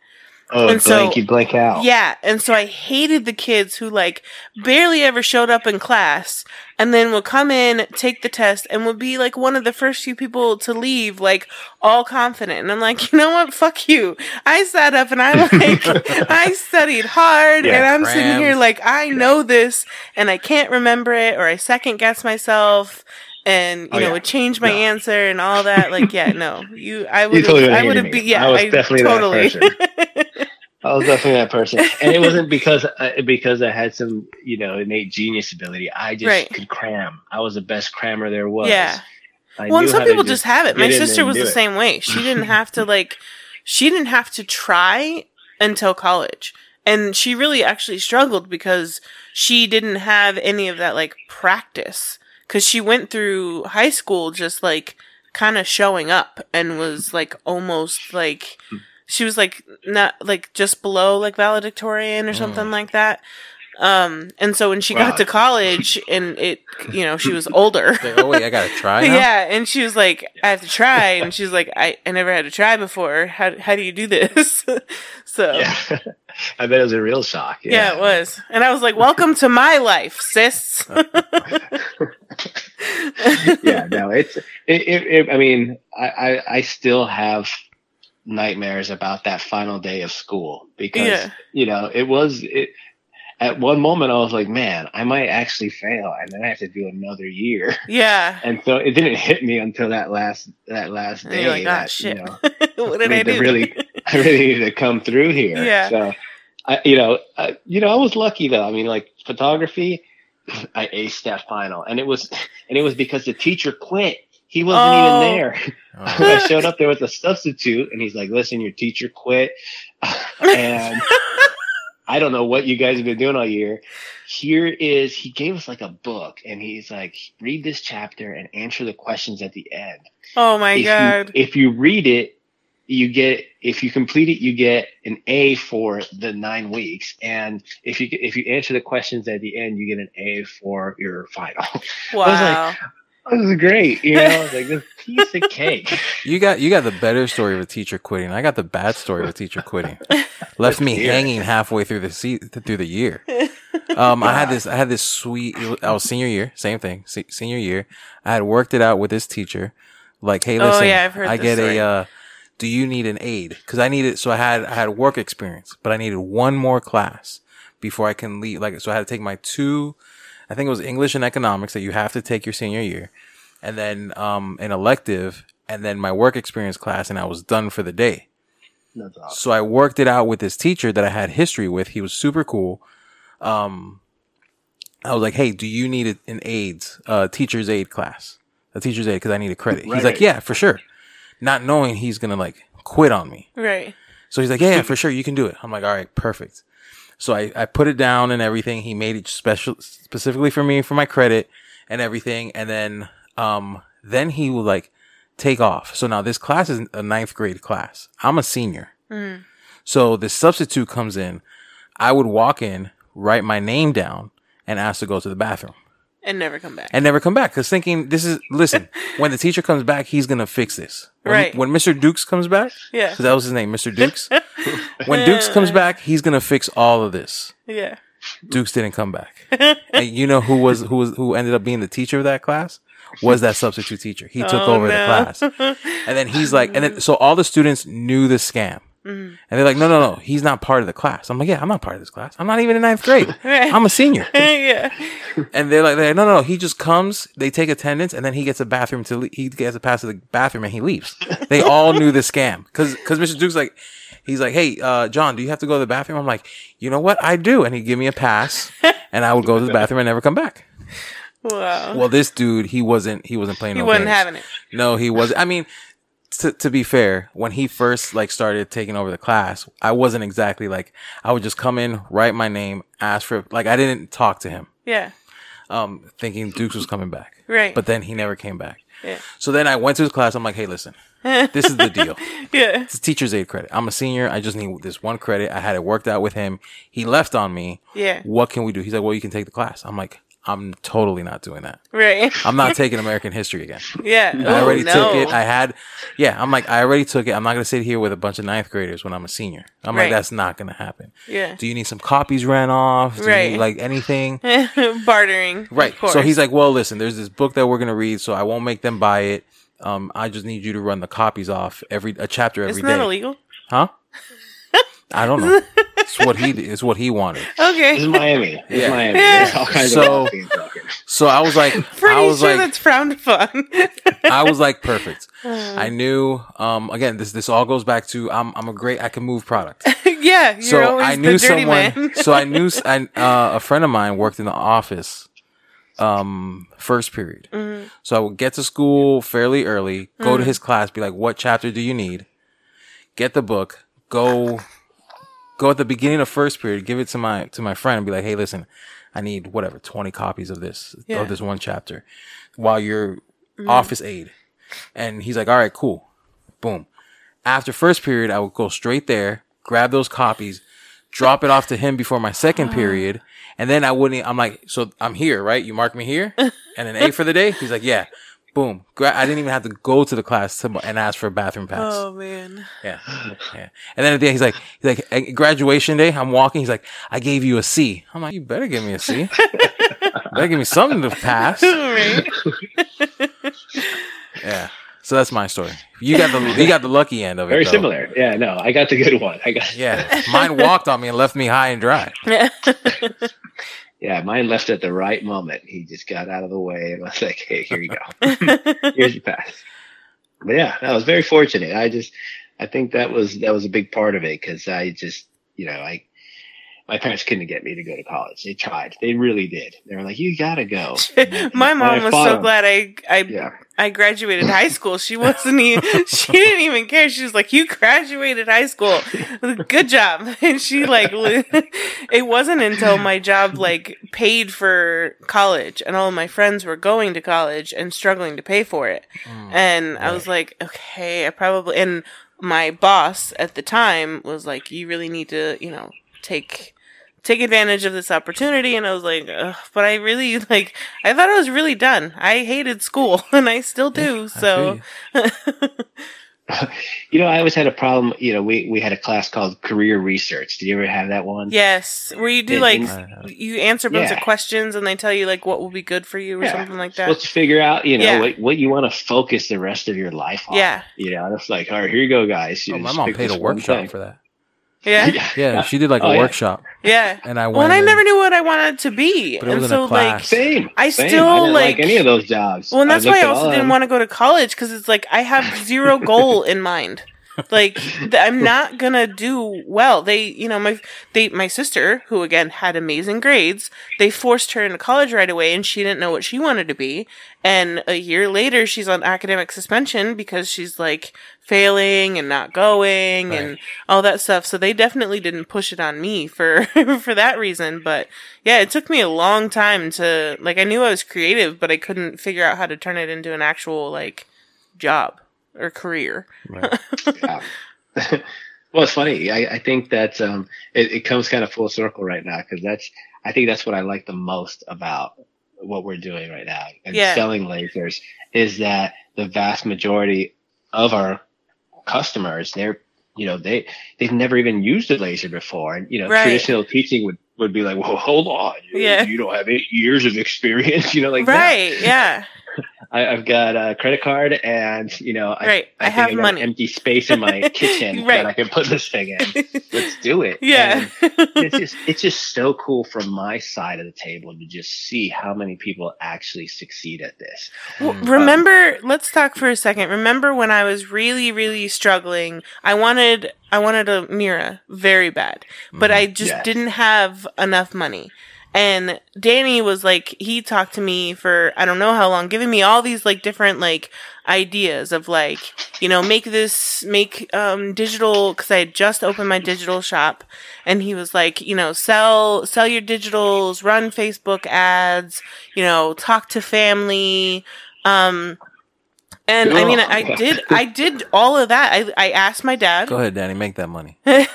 Oh, And so- blanky blank out. Yeah, and so I hated the kids who like barely ever showed up in class and then would come in, take the test, and would be like one of the first few people to leave, like all confident. And I'm like, you know what? Fuck you. I sat up and I like I studied hard Yeah, and I'm sitting here like I know this and I can't remember it or I second guess myself. And you Oh, know, yeah. would change my No. answer and all that. Like, yeah, no, you, I would, totally I would have been, yeah, I was definitely that totally. person. I was definitely that person, and it wasn't because uh, because I had some you know innate genius ability. I just Right. could cram. I was the best crammer there was. Yeah. I well, and some people just have it. My sister was the it. same way. She didn't have to like, she didn't have to try until college, and she really actually struggled because she didn't have any of that like practice. Because she went through high school just like kind of showing up and was like almost like she was like not like just below like valedictorian or something like that. Um, and so when she Wow. got to college and it, you know, she was older. Like, oh wait, I gotta try now. Yeah, and she was like, "I have to try," and she's like, "I, I never had to try before. How how do you do this?" so yeah. Yeah, I bet it was a real shock. Yeah, it was, and I was like, "Welcome to my life, sis." yeah, no, it's it, it, it I mean, I, I I still have nightmares about that final day of school because Yeah. you know it was it. At one moment, I was like, "Man, I might actually fail, and then I have to do another year." yeah, And so it didn't hit me until that last that last day. like, "Ah, that, shit. You know, what did I to do?" really, I really needed to come through here. Yeah. So, I, you know, I, you know, I was lucky though. I mean, like photography, I aced that final, and it was, and it was because the teacher quit. He wasn't Oh. even there. Oh. I showed up there with a substitute, and he's like, "Listen, your teacher quit, and I don't know what you guys have been doing all year. Here is." He gave us like a book, and he's like, "Read this chapter and answer the questions at the end." oh my if god! You, if you read it, you get if you complete it, you get an A for the nine weeks, and if you if you answer the questions at the end, you get an A for your final. wow. this is great, you know. Like this piece of cake. You got you got the better story of a teacher quitting. I got the bad story of a teacher quitting. Left me hear it. hanging halfway through the se- through the year. Um, I had this I had this sweet. I was senior year, same thing. Se- senior year, I had worked it out with this teacher. Like, hey, Oh, listen, yeah, I've heard I this get story. a. Uh, do you need an aid? Because I needed. So I had I had work experience, but I needed one more class before I can leave. Like, so I had to take my two. I think it was English and economics that you have to take your senior year, and then um an elective, and then my work experience class, and I was done for the day. Awesome. So I worked it out with this teacher that I had history with. He was super cool. Um, I was like, "Hey, do you need an AIDS, uh, teacher's aid class, a teacher's aid? Because I need a credit." Right, he's like, "Yeah, for sure," not knowing he's gonna like quit on me. right. So he's like, yeah, yeah, for sure, you can do it. I'm like, all right, perfect. So I, I put it down and everything. He made it special specifically for me for my credit and everything. And then, um, then he will like take off. So now this class is a ninth grade class. I'm a senior. So the substitute comes in. I would walk in, write my name down and ask to go to the bathroom And never come back. and never come back. Cause thinking this is, listen, when the teacher comes back, he's going to fix this. When, Right. When Mr. Dukes comes back, Yeah. Cause that was his name, Mr. Dukes. when Dukes comes back, he's going to fix all of this. yeah. Dukes didn't come back. and you know who was, who was, who ended up being the teacher of that class? Was that substitute teacher. He took Oh, over the class. And then he's like, and then, so all the students knew the scam. Mm-hmm. And they're like, no, no, no, he's not part of the class. I'm like, yeah, I'm not part of this class. I'm not even in ninth grade. I'm a senior. yeah. And they're like, they're like, no, no, no. He just comes, they take attendance, and then he gets a bathroom to, le- he gets a pass to the bathroom and he leaves. They all knew the scam. Cause, cause Mr. Dukes like, he's like, hey, uh, John, do you have to go to the bathroom? I'm like, you know what? I do. And he'd give me a pass and I would go to the bathroom and never come back. Wow. Well, this dude, he wasn't, he wasn't playing he no wasn't games. having it. No, he wasn't. I mean, to, to be fair, when he first like started taking over the class, I wasn't exactly like, I would just come in, write my name, ask for, like, I didn't talk to him Yeah. um, thinking Dukes was coming back. Right. But then he never came back. Yeah. So then I went to his class. I'm like, hey, listen, this is the deal. Yeah. It's teacher's aid credit. I'm a senior. I just need this one credit. I had it worked out with him. He left on me. Yeah. What can we do? He's like, well, you can take the class. I'm like, I'm totally not doing that. Right. I'm not taking American history again. Yeah. I already oh, no. took it. I had, yeah. I'm like, I already took it. I'm not gonna sit here with a bunch of ninth graders when I'm a senior. I'm Right. like, that's not gonna happen. Yeah. Do you need some copies ran off? Do you Right. need, like anything? Bartering. Right. So he's like, well, listen, there's this book that we're gonna read, so I won't make them buy it. Um, I just need you to run the copies off every a chapter every Isn't day. that illegal? Huh? I don't know. It's what he it's what he wanted. Okay. is Miami. This Yeah. is Miami. There's all kinds So- of being. So I was like, Pretty I was sure like, that's frowned upon. I was like, perfect. I knew. Um, again, this this all goes back to I'm I'm a great. I can move product. yeah. You're so always I the knew dirty someone. man. so I knew s- I, uh, a friend of mine worked in the office. Um, first period. Mm-hmm. So I would get to school fairly early, go to his class, be like, "What chapter do you need?" Get the book, go, go at the beginning of first period, give it to my to my friend, and be like, "Hey, listen, I need whatever twenty copies of this Yeah. of this one chapter," while you're mm. office aide, and he's like, "All right, cool, boom." After first period, I would go straight there, grab those copies, drop it off to him before my second uh. period, and then I wouldn't. I'm like, so I'm here, right? You mark me here, and an A for the day. He's like, yeah. Boom. Gra- I didn't even have to go to the class to, and ask for a bathroom pass. Oh man. Yeah, yeah. And then at the end, he's like, he's like, graduation day, I'm walking. He's like, I gave you a C. I'm like, you better give me a C. better give me something to pass. Right. Yeah. So that's my story. You got the you got the lucky end of it. Very though. similar. Yeah, no, I got the good one. I got Yeah. Mine walked on me and left me high and dry. yeah, mine left at the right moment. He just got out of the way and I was like, "Hey, here you go. Here's your pass." But yeah, I was very fortunate. I just, I think that was that was a big part of it because I just, you know, I, my parents couldn't get me to go to college. They tried. They really did. They were like, "You gotta go." My mom was so them. glad I I Yeah. I graduated high school. She wasn't even she didn't even care. She was like, "You graduated high school. Good job." And she like it wasn't until my job like paid for college and all of my friends were going to college and struggling to pay for it. Mm, and I was like, "Okay, I probably and my boss at the time was like, "You really need to, you know, take take advantage of this opportunity and I was like Ugh, but I really like I thought I was really done. I hated school and I still do. so You know, I always had a problem. You know, we we had a class called career research. Did you ever have that one? yes, where you do Yeah, like and- you answer a bunch Yeah. of questions and they tell you like what will be good for you or Yeah. something like that. Supposed to figure out, you know, Yeah. what, what you want to focus the rest of your life on. Yeah. You know, and it's like, all right, here you go, guys. You Oh, my mom paid a workshop thing. for that. Yeah. Yeah, she did like Oh, a yeah. workshop, Yeah. and I went. Well, and I never knew what I wanted to be. But it and was in a so like class. Same. I same. still, I didn't like- any of those jobs. Well, and that's why I also didn't want to go to college because it's like I have zero goal in mind. Like I'm not gonna do well. They, you know, my they my sister, who again had amazing grades, they forced her into college right away, and she didn't know what she wanted to be. And a year later, she's on academic suspension because she's like failing and not going and all that stuff. So they definitely didn't push it on me for for that reason. But yeah, it took me a long time to like I knew I was creative, but I couldn't figure out how to turn it into an actual like job or career. Yeah. well, it's funny. I, I think that um, it, it comes kind of full circle right now because that's I think that's what I like the most about what we're doing right now and Yeah. selling lasers is that the vast majority of our customers they're you know they they've never even used a laser before and you know Right. traditional teaching would would be like well hold on you, Yeah. you don't have eight years of experience you know like that. right, yeah. I, I've got a credit card, and you know, I, Right. I think have got money. an empty space in my kitchen Right. that I can put this thing in. Let's do it. Yeah. And it's just it's just so cool from my side of the table to just see how many people actually succeed at this. Well, Mm. remember, let's talk for a second. Remember when I was really, really struggling? I wanted, I wanted a Mira very bad, but I just Yes. didn't have enough money. And Danny was like, he talked to me for I don't know how long, giving me all these like different like ideas of like, you know, make this, make um digital because I had just opened my digital shop, and he was like, you know, sell sell your digitals, run Facebook ads, you know, talk to family, um, And I mean. I did, I did all of that. I, I asked my dad, Go ahead, Danny. Make that money. right?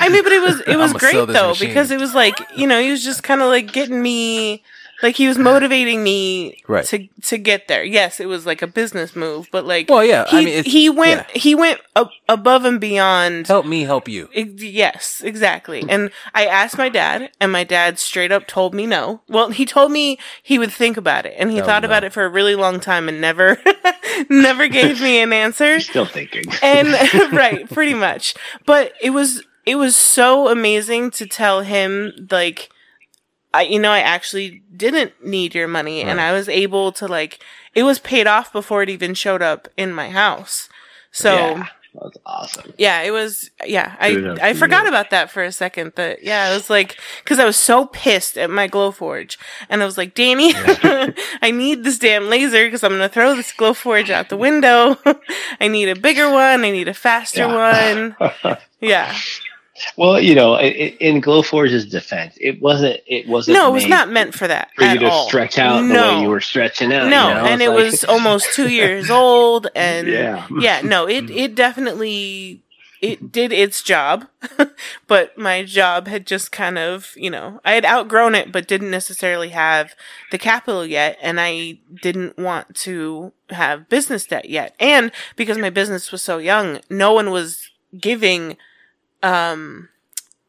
I mean, but it was, it was I'ma great sell this though, machine. because it was like, you know, he was just kind of like getting me, like he was motivating me Right. to, to get there. Yes, it was like a business move, but like, Well, yeah, he, I mean, it's- he went, yeah. he went ab- above and beyond. Help me help you. Ex- Yes, exactly. And I asked my dad, and my dad straight up told me no. Well, he told me he would think about it, and he Oh, thought about it for a really long time and never, never gave me an answer. Still thinking. And right, pretty much. But it was it was so amazing to tell him like, I you know I actually didn't need your money, and I was able to like it was paid off before it even showed up in my house. So. yeah, that's awesome. Yeah, it was. Yeah, I I forgot about that for a second. but yeah, it was like because I was so pissed at my Glowforge, and I was like, Danny, I need this damn laser because I'm gonna throw this Glowforge out the window. I need a bigger one. I need a faster one. Yeah. Well, you know, i- i- in Glowforge's defense, it wasn't. It wasn't. No, it was not meant for that for you to all. stretch out the no. way you were stretching out. No, you know? and it like- was almost two years old, and Yeah. yeah, no, it it definitely it did its job, but my job had just kind of you know I had outgrown it, but didn't necessarily have the capital yet, and I didn't want to have business debt yet, and because my business was so young, no one was giving, um,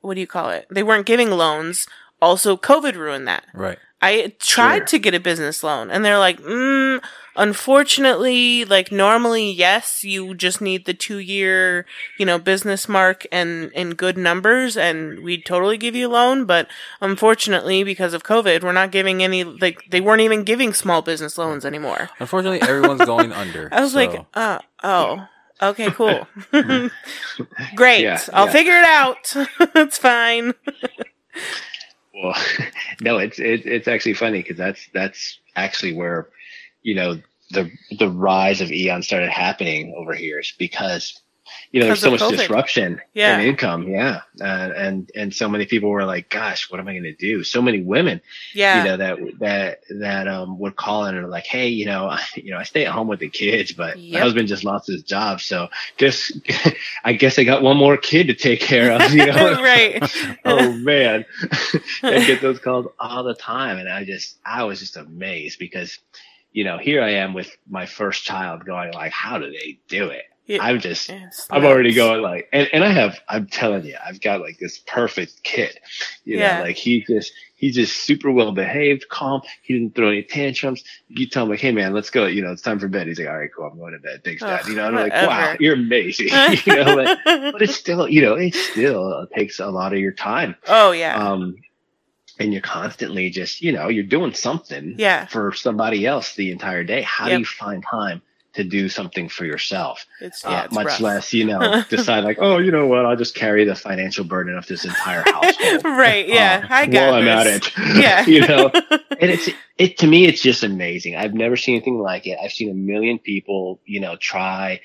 what do you call it? They weren't giving loans. Also, COVID ruined that. Right. I tried Sure. to get a business loan and they're like, mm, unfortunately, like normally, yes, you just need the two year, you know, business mark and, and good numbers and we'd totally give you a loan. But unfortunately, because of COVID, we're not giving any, like, they weren't even giving small business loans anymore. Unfortunately, everyone's going under. I was so- like, uh, oh, okay, cool. Mm. Great. Yeah, I'll yeah. figure it out. it's fine. Well, no, it's it, it's actually funny because that's that's actually where you know the the rise of Aeon started happening over here is because you know there's so much COVID. disruption Yeah. in income, yeah, uh, and and so many people were like, "Gosh, what am I going to do?" So many women, Yeah. you know, that that that um would call in and are like, "Hey, you know, I, you know, I stay at home with the kids, but Yep. my husband just lost his job, so just I guess I got one more kid to take care of." You know, right. oh man i get those calls all the time and i just i was just amazed because you know here i am with my first child going like how do they do it I'm just i'm already going like and, and i have i'm telling you i've got like this perfect kid you Yeah. know like he just he's just super well behaved calm he didn't throw any tantrums you tell him like hey man let's go you know it's time for bed he's like all right cool i'm going to bed thanks dad you know and i'm like wow you're amazing you know like, but it's still you know it still takes a lot of your time oh yeah. um, and you're constantly just, you know, you're doing something Yeah. for somebody else the entire day. How Yep. do you find time to do something for yourself? It's Uh, yeah, it's much rough. less, you know, decide like, oh, you know what, I'll just carry the financial burden of this entire household. right. Yeah. uh, I got while I'm at it. Yeah. you know, and it's it to me, it's just amazing. I've never seen anything like it. I've seen a million people, you know, try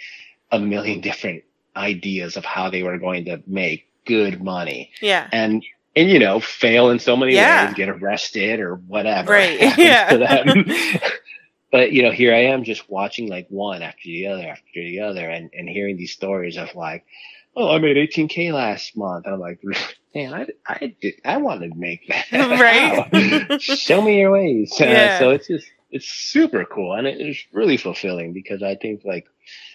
a million different ideas of how they were going to make good money Yeah. and and you know fail in so many Yeah. ways, get arrested or whatever. Right, yeah. But you know, here I am just watching like one after the other after the other, and and hearing these stories of like, oh, I made 18k last month. I'm like, man, I I did, I wanted to make that. Right. Show me your ways. Uh, Yeah. so it's just it's super cool, and it is really fulfilling because I think like.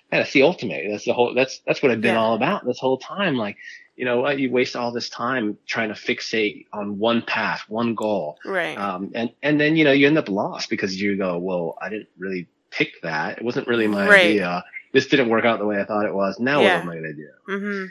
Man, that's the ultimate. That's the whole. That's that's what I've been Yeah. all about this whole time. Like, you know what? You waste all this time trying to fixate on one path, one goal, Right. um, and and then you know you end up lost because you go, well, I didn't really pick that. It wasn't really my Right. idea. This didn't work out the way I thought it was. Now Yeah. what am I going to do? mm-hmm.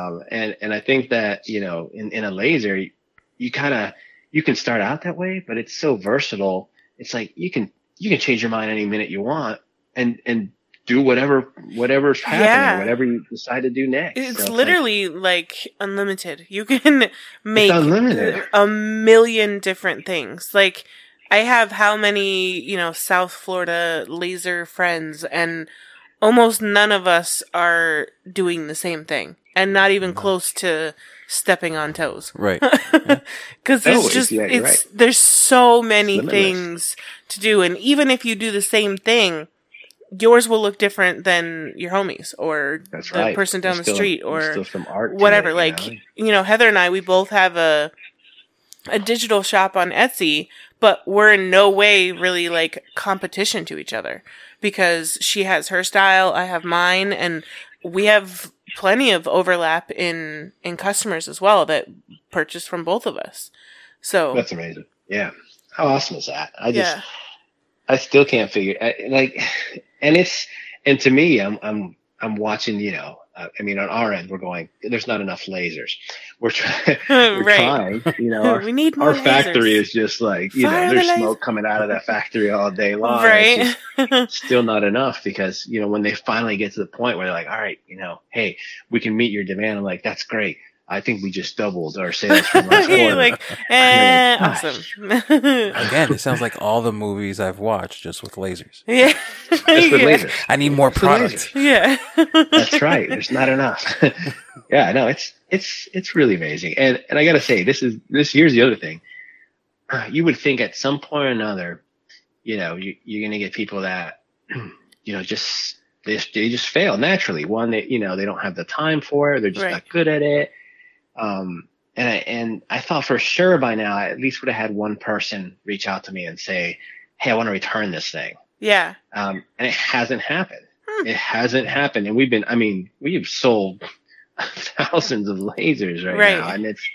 Um, and and I think that you know in in a laser, you, you kind of you can start out that way, but it's so versatile. It's like you can you can change your mind any minute you want, and and do whatever whatever's happening, Yeah. whatever you decide to do next. It's So like- literally like, unlimited. You can make unlimited. a million different things. Like I have how many, you know, South Florida laser friends and almost none of us are doing the same thing and not even Mm-hmm. close to stepping on toes. Right. Because No, it's just yeah, you're it's there's so many Limitless. things to do, and even if you do the same thing, yours will look different than your homies or That's the right. person down There's the still- street or still some art whatever. you like know? you know, Heather and I, we both have a a digital shop on Etsy, but we're in no way really like competition to each other because she has her style, I have mine, and we have plenty of overlap in in customers as well that purchase from both of us. So That's amazing. Yeah. How awesome is that? I just, yeah, I still can't figure I, like, and it's, and to me, I'm, I'm, I'm watching, you know, uh, I mean, on our end, we're going, there's not enough lasers. We're trying, we're Right. trying, you know, our, we need more our factory lasers. is just like, you Fire know, the there's laser. smoke coming out of that factory all day long. Right. just still not enough because, you know, when they finally get to the point where they're like, all right, you know, hey, we can meet your demand. I'm like, that's great. I think we just doubled our sales from last You're quarter. like, eh, Gosh. awesome. Again, it sounds like all the movies I've watched just with lasers. yeah. Just with yeah. lasers. I need more Just product. Yeah. That's right. There's not enough. yeah, no, it's it's it's really amazing. And and I gotta say, this is this here's the other thing. Uh, You would think at some point or another, you know, you, you're gonna get people that, you know, just they just, they just fail naturally. One, they you know they don't have the time for it. They're just Right. not good at it. Um, and I and I thought for sure by now I at least would have had one person reach out to me and say, "Hey, I want to return this thing." Yeah. um, and it hasn't happened. Hmm. It hasn't happened, and we've been. I mean, we have sold thousands of lasers right, Right. now, and it's.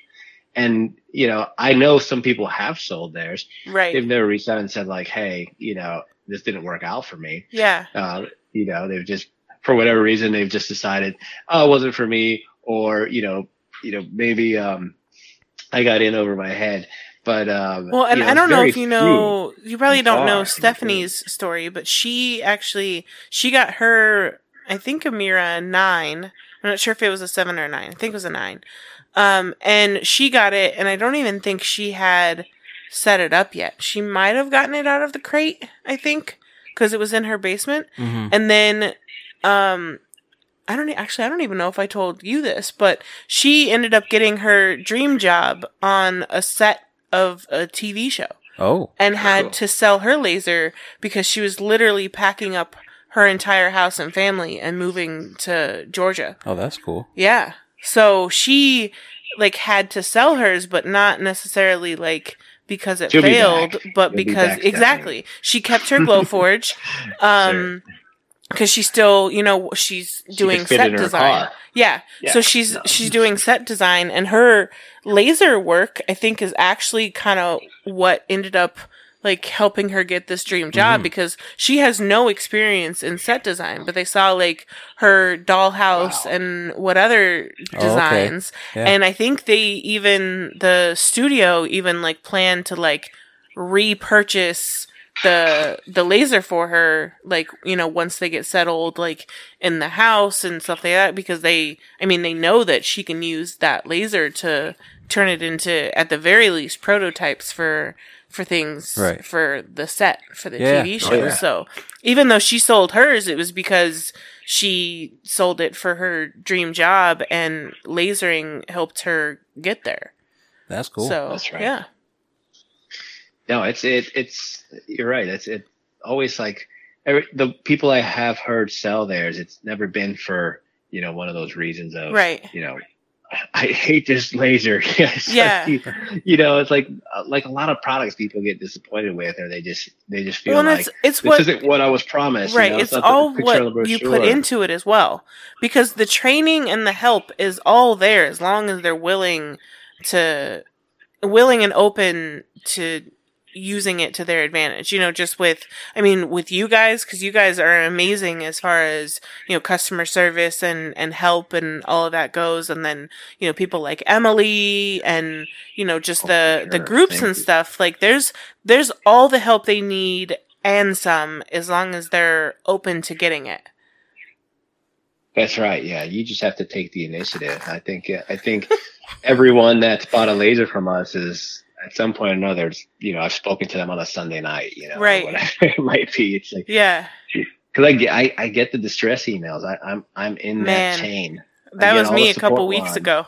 And you know, I know some people have sold theirs. Right. They've never reached out and said like, "Hey, you know, this didn't work out for me." yeah. Uh, you know, they've just for whatever reason they've just decided, "Oh, it wasn't for me," or you know, you know, maybe um, I got in over my head. But um, Well, and you I don't know if you know, you probably don't know far. Stephanie's story, but she actually, she got her, I think, a Mira nine. I'm not sure if it was a seven or a nine. I think it was a nine. Um, and she got it, and I don't even think she had set it up yet. She might have gotten it out of the crate, I think, because it was in her basement. hmm And then, um, I don't actually, I don't even know if I told you this, but she ended up getting her dream job on a set of a TV show Oh, and had Cool. to sell her laser because she was literally packing up her entire house and family and moving to Georgia. oh, that's cool. Yeah. So she like had to sell hers, but not necessarily like because it She'll failed, back. but She'll because back, exactly she kept her Glowforge, um, because she's still you know she's doing fit set it in her design. Yeah. Yeah. So she's No. she's doing set design and her laser work I think is actually kind of what ended up like helping her get this dream job Mhm. because she has no experience in set design, but they saw like her dollhouse Wow. and what other Oh, okay. designs. Yeah. And I think they even the studio even like planned to like repurchase the the laser for her like you know once they get settled like in the house and stuff like that because they i mean they know that she can use that laser to turn it into at the very least prototypes for for things Right. for the set for the Yeah. tv Oh, show yeah. so even though she sold hers it was because she sold it for her dream job and lasering helped her get there That's cool. so That's right. yeah No, it's it it's you're right. It's it always like every, the people I have heard sell theirs. It's never been for you know one of those reasons of Right. You know, I hate this laser. yes. Yeah. you, you know, it's like uh, like a lot of products people get disappointed with, or they just they just feel well, like it's it's this what isn't what I was promised. you right know, it's the all what you put into it as well because the training and the help is all there as long as they're willing to willing and open to using it to their advantage you know just with i mean with you guys because you guys are amazing as far as you know customer service and and help and all of that goes and then you know people like emily and you know just Oh, the for the groups Thank and you. stuff like there's there's all the help they need and some as long as they're open to getting it That's right. Yeah, you just have to take the initiative. I think I think everyone that's bought a laser from us is at some point or another. You know, I've spoken to them on a Sunday night. You know, Right. Whatever it might be. It's like yeah because I get I, I get the distress emails. I, I'm I'm in Man. that chain. That was me a couple weeks ago.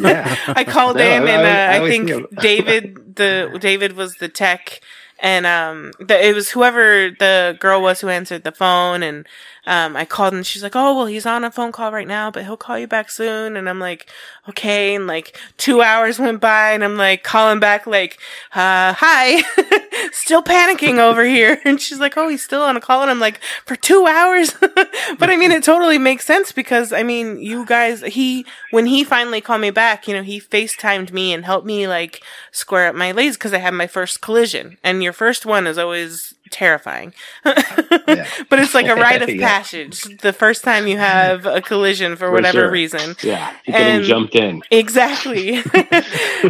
Yeah. I called No, in I- and I- uh, I I, always think David the David was the tech and um the, it was whoever the girl was who answered the phone and um I called and she's like, "Oh, well, he's on a phone call right now, but he'll call you back soon." And I'm like, "Okay." And like 2 hours went by and I'm like calling back like, "Uh, hi." still panicking over here. And she's like, "Oh, he's still on a call." And I'm like, "For 2 hours?" but I mean, it totally makes sense because I mean, you guys he when he finally called me back, you know, he FaceTimed me and helped me like square up my lays because I had my first collision. And your first one is always terrifying. Yeah. but it's like a rite of Yeah. passage. The first time you have a collision for, For whatever sure. reason. Yeah, you And- jumped in. Exactly.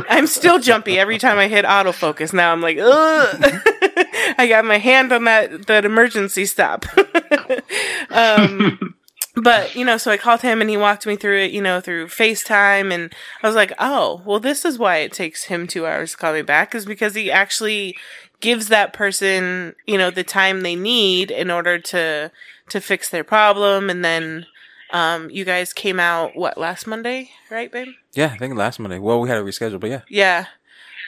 I'm still jumpy every time I hit autofocus. Now I'm like, ugh. I got my hand on that that emergency stop. um, but you know, so I called him and he walked me through it. You know, through FaceTime, and I was like, oh, well, this is why it takes him two hours to call me back, is because he actually gives that person, you know, the time they need in order to to fix their problem, and then. Um, you guys came out what last Monday, right, babe? Yeah, I think last Monday. Well, we had to reschedule, but yeah. Yeah.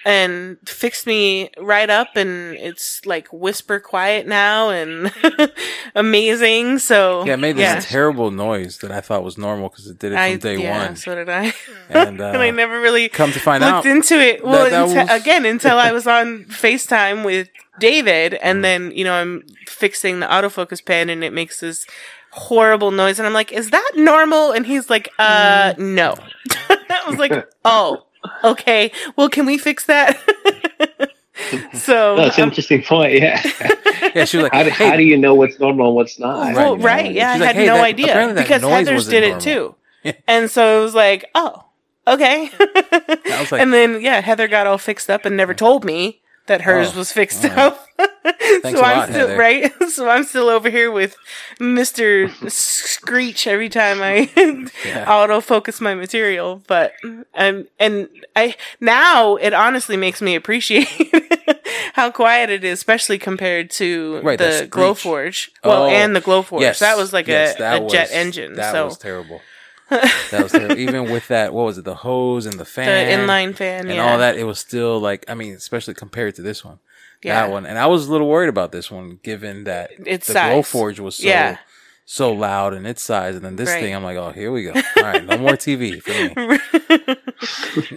And fixed me right up and it's like whisper quiet now and amazing. So Yeah, it made this yeah. terrible noise that I thought was normal because it did it from I, day yeah, one. so did I. And, uh, and I never really come to find looked out, into it. Well, that until- was- again, until I was on FaceTime with David, Mm. and then you know I'm fixing the autofocus pen, and it makes this horrible noise, and I'm like, "Is that normal?" And he's like, "Uh, Mm. no." I was like, "Oh, okay. Well, can we fix that?" so, No, it's an um, interesting point. Yeah. yeah, she was like, how, do, hey, how do you know what's normal and what's not? Right, well, you know, right, yeah, I like, had "Hey, no that- idea because Heather's wasn't did it normal." too, and so it was like, "Oh, okay." Like, and then yeah, Heather got all fixed up and never told me that hers Oh, was fixed all right. up. Thanks so I'm lot, still Heather. right. So I'm still over here with Mister Screech every time I Yeah. autofocus my material. But um, and I now it honestly makes me appreciate how quiet it is, especially compared to Right, the. Glowforge. Well, Oh, and the Glowforge. yes, that was like yes, a, a jet engine. That so was terrible. That was terrible. Even with that, what was it? The hose and the fan the inline fan, and yeah, all that. It was still like, I mean, especially compared to this one, yeah. that one. And I was a little worried about this one, given that Its the size. Glowforge was so Yeah. so loud in its size, and then this Right. thing, I'm like, oh, here we go. All right, no more TV for me.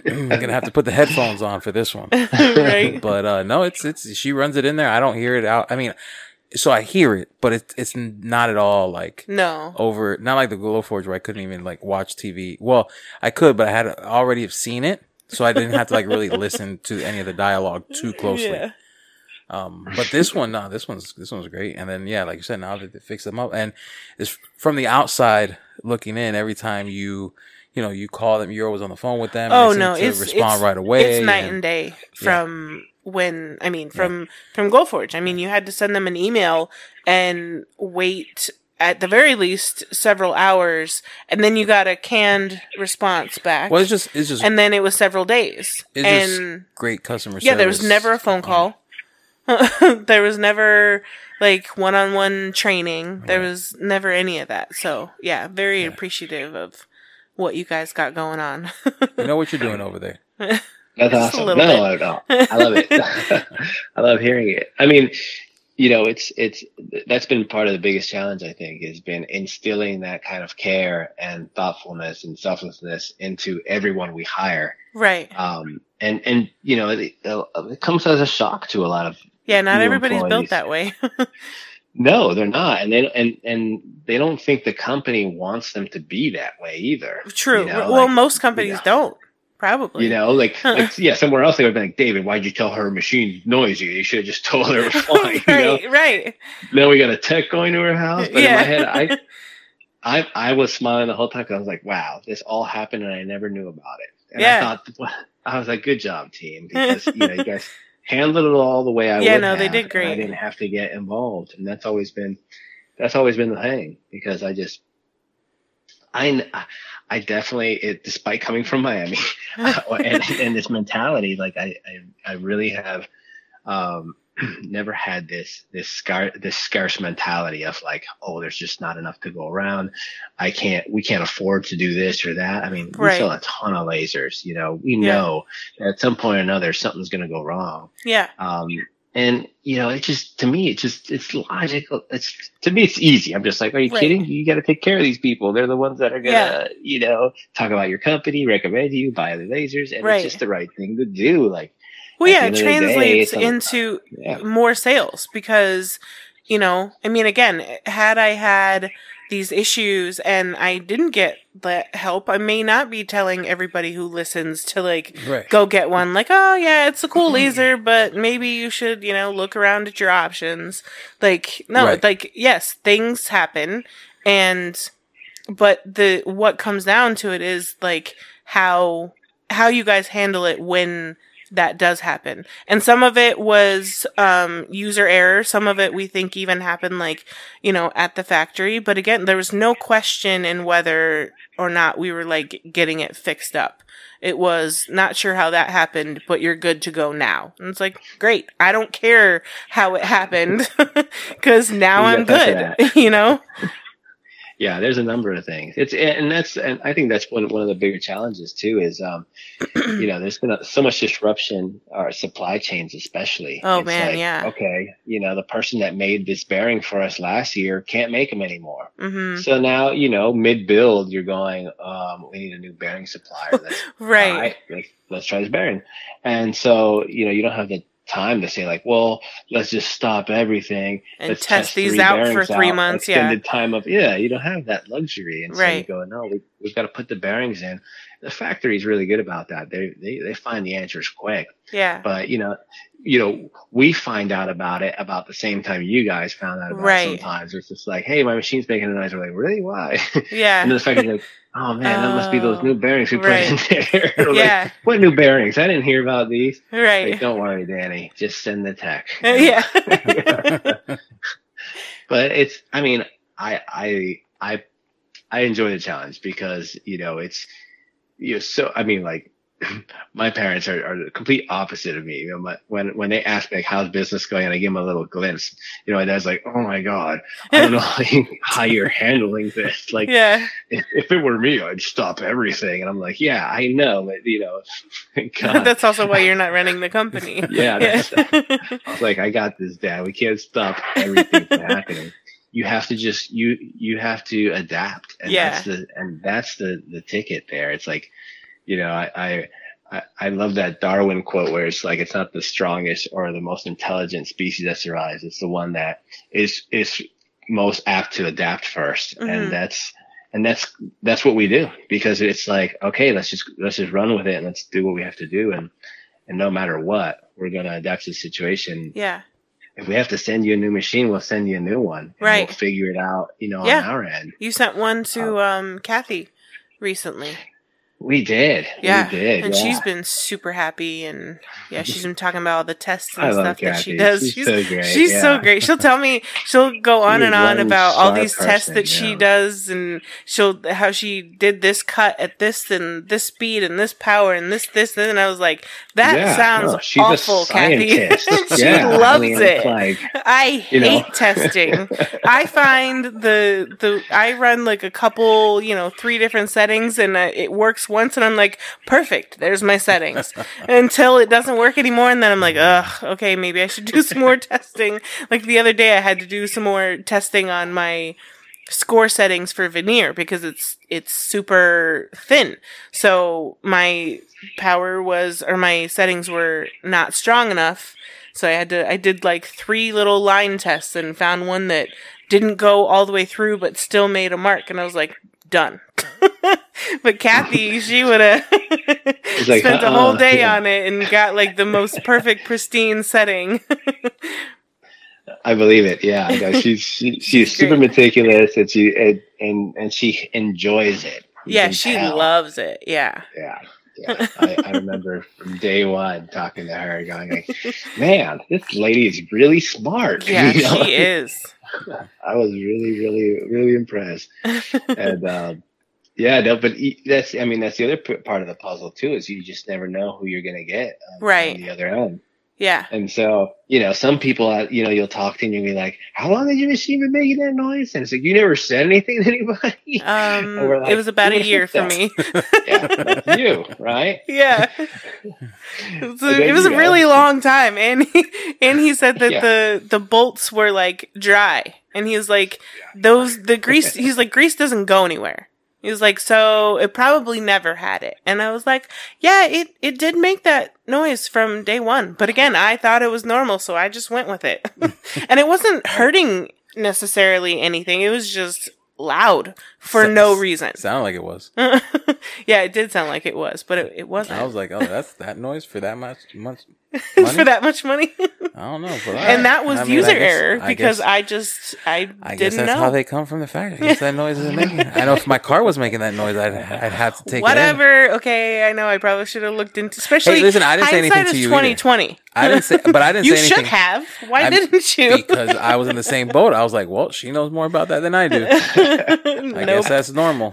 I'm gonna have to put the headphones on for this one. right. But uh no, it's it's she runs it in there. I don't hear it out. I mean, so I hear it, but it's it's not at all like No. over. Not like the Glowforge where I couldn't even like watch TV. Well, I could, but I had already have seen it, so I didn't have to like really listen to any of the dialogue too closely. Yeah. Um, but this one, no, this one's this one's great. And then yeah, like you said, now that they fix them up, and it's from the outside looking in. Every time you you know you call them, you're always on the phone with them. and Oh they no, to it's respond it's, right away. It's night and- and day from when I mean from from Glowforge. I mean, you had to send them an email and wait at the very least several hours, and then you got a canned response back. Well, it's just it's just and then it was several days. It's and just great customer service. yeah, there was never a phone call. there was never like one-on-one training. There was never any of that. So yeah, very appreciative of what you guys got going on. You know what you're doing over there. That's Just a awesome. little No, no, I love it. I love hearing it. I mean, you know, it's it's that's been part of the biggest challenge I think has been instilling that kind of care and thoughtfulness and selflessness into everyone we hire. right. Um, and and you know, it, it comes as a shock to a lot of Yeah, not everybody's built that way. no, they're not, and they and and they don't think the company wants them to be that way either. True. You know, well, like, most companies yeah. don't. Probably. You know, like, like yeah, somewhere else they would have been like, David, why'd you tell her machine's noisy? You should have just told her it was fine. You know? right, right. Then we got a tech going to her house. But Yeah. in my head, I, I, I was smiling the whole time 'cause I was like, wow, this all happened and I never knew about it. And Yeah. I thought, I was like, good job, team, because you know, you guys handled it all the way I Yeah, no, they have, did great. I didn't have to get involved, and that's always been, that's always been the thing because I just, I, I definitely, it, despite coming from Miami, and, and this mentality, like I, I, I really have, um, never had this this scar this scarce mentality of like, oh, there's just not enough to go around. I can't, we can't afford to do this or that. I mean, we Right. sell a ton of lasers. You know, we Yeah. know at some point or another something's going to go wrong. Yeah. Um, and you know, it just to me, it just it's logical. It's to me, it's easy. I'm just like, are you Right. kidding? You got to take care of these people. They're the ones that are gonna, Yeah. you know, talk about your company, recommend you, buy the lasers, and Right. it's just the right thing to do. Like, Well, yeah, it end of the day, translates into yeah, more sales because, you know, I mean, again, had I had these issues and I didn't get that help, I may not be telling everybody who listens to like Right. go get one. Like, oh yeah, it's a cool laser, but maybe you should, you know, look around at your options. Like, no, Right. like yes, things happen, and but the what comes down to it is like how how you guys handle it when that does happen. And some of it was um user error, some of it we think even happened like, you know, at the factory, but again, there was no question in whether or not we were like getting it fixed up. It was not sure how that happened, but you're good to go now. And it's like, great. I don't care how it happened cuz now I'm good, you know? Yeah. There's a number of things. It's and that's and I think that's one one of the bigger challenges too. Is um, you know, there's been a, so much disruption, our supply chains especially. Oh, It's man, like, yeah. Okay, you know, the person that made this bearing for us last year can't make them anymore. Mhm. So now, you know, mid build, you're going, um, we need a new bearing supplier. Right. all right, let's, let's try this bearing. And so, you know, you don't have the time to say like, well, let's just stop everything. And let's test these out for three out, months, yeah. Extended time of, yeah, you don't have that luxury. And so Right. you go, no, we, we've got to put the bearings in. The factory is really good about that. They, they, they find the answers quick Yeah. but you know you know we find out about it about the same time you guys found out about Right. it sometimes it's just like hey my machine's making a noise we're like really why Yeah. and then the factory's like oh man that must be those oh, new bearings we put in there We're like, Yeah. what new bearings i didn't hear about these Right. like, don't worry danny just send the tech yeah. but it's i mean i i i i enjoy the challenge because you know it's you know so i mean like my parents are, are the complete opposite of me. You know, my, when when they ask me like, how's business going, and I give them a little glimpse, you know, my dad's like, oh my god, I don't know how, you, how you're handling this. Like, yeah. if, if it were me, I'd stop everything. And I'm like, yeah, I know, but you know, That's also why you're not running the company. Yeah, Yeah. I was like, I got this, Dad. We can't stop everything from happening. You have to just you you have to adapt, and Yeah. that's the and that's the the ticket there. It's like, you know, I, I I love that Darwin quote where it's like it's not the strongest or the most intelligent species that survives. It's the one that is is most apt to adapt 1st Mhm. and that's and that's that's what we do because it's like okay, let's just let's just run with it and let's do what we have to do and and no matter what, we're gonna adapt to the situation. yeah. If we have to send you a new machine, we'll send you a new one. Right. We'll figure it out, you know, Yeah. on our end. You sent one to Uh, um Kathy recently. We did. Yeah. We did. and yeah. she's been super happy and yeah, she's been talking about all the tests and stuff that she does. She's She's so great, she's so great. She'll tell me she'll go on and on about all these tests person, that she does and she'll how she did this cut at this and this speed and this power and this this and I was like, that Yeah, sounds no, awful, Kathy. she yeah, loves I mean, it. Like, I you know. hate testing. I find the the I run like a couple, you know, three different settings, and uh, it works once, and I'm like, perfect. There's my settings. Until it doesn't work anymore, and then I'm like, ugh, okay, maybe I should do some more testing. Like the other day, I had to do some more testing on my score settings for veneer because it's it's super thin. So my power was or my settings were not strong enough. So I had to I did like three little line tests and found one that didn't go all the way through but still made a mark and I was like done. but Kathy, she would have like, spent a whole uh-uh, day yeah. on it and got like the most perfect pristine setting. I believe it. Yeah, know. she's she, she's super great. meticulous, and she and and, and she enjoys it. You yeah, she tell. loves it. Yeah. Yeah. Yeah, I, I remember from day one talking to her, going like, "Man, this lady is really smart." Yeah, you know? she is. I was really, really, really impressed. and um, yeah, no, but that's I mean that's the other part of the puzzle too is you just never know who you're gonna get um, Right. on the other end. Yeah. And so, you know, some people, uh, you know, you'll talk to and you'll be like, how long your machine been making that noise? And it's like, you never said anything to anybody. Um, like, it was about a year for me. yeah, you, right? yeah. So it was a really long time, and he, and he said that Yeah. the the bolts were like dry, and he was like, those the grease. He's like, grease doesn't go anywhere. He was like, so it probably never had it, and I was like, yeah, it it did make that noise from day one, but again, I thought it was normal, so I just went with it, and it wasn't hurting necessarily anything. It was just loud for no reason. Sounded like it was. yeah, it did sound like it was, but it, it wasn't. I was like, oh, that's that noise for that much much for that much money. I don't know, but and that was I mean, user guess- error I because guess- I just I, I guess didn't that's know. how they come from the factory. I guess that noise isn't making. I know if my car was making that noise, I'd I'd have to take Whatever. Okay, I know. I probably should have looked into. Especially, listen, I didn't say anything to you. Twenty twenty. I didn't say, but I didn't say You should have. Why I'm- didn't you? because I was in the same boat. I was like, well, she knows more about that than I do. I nope. guess that's normal.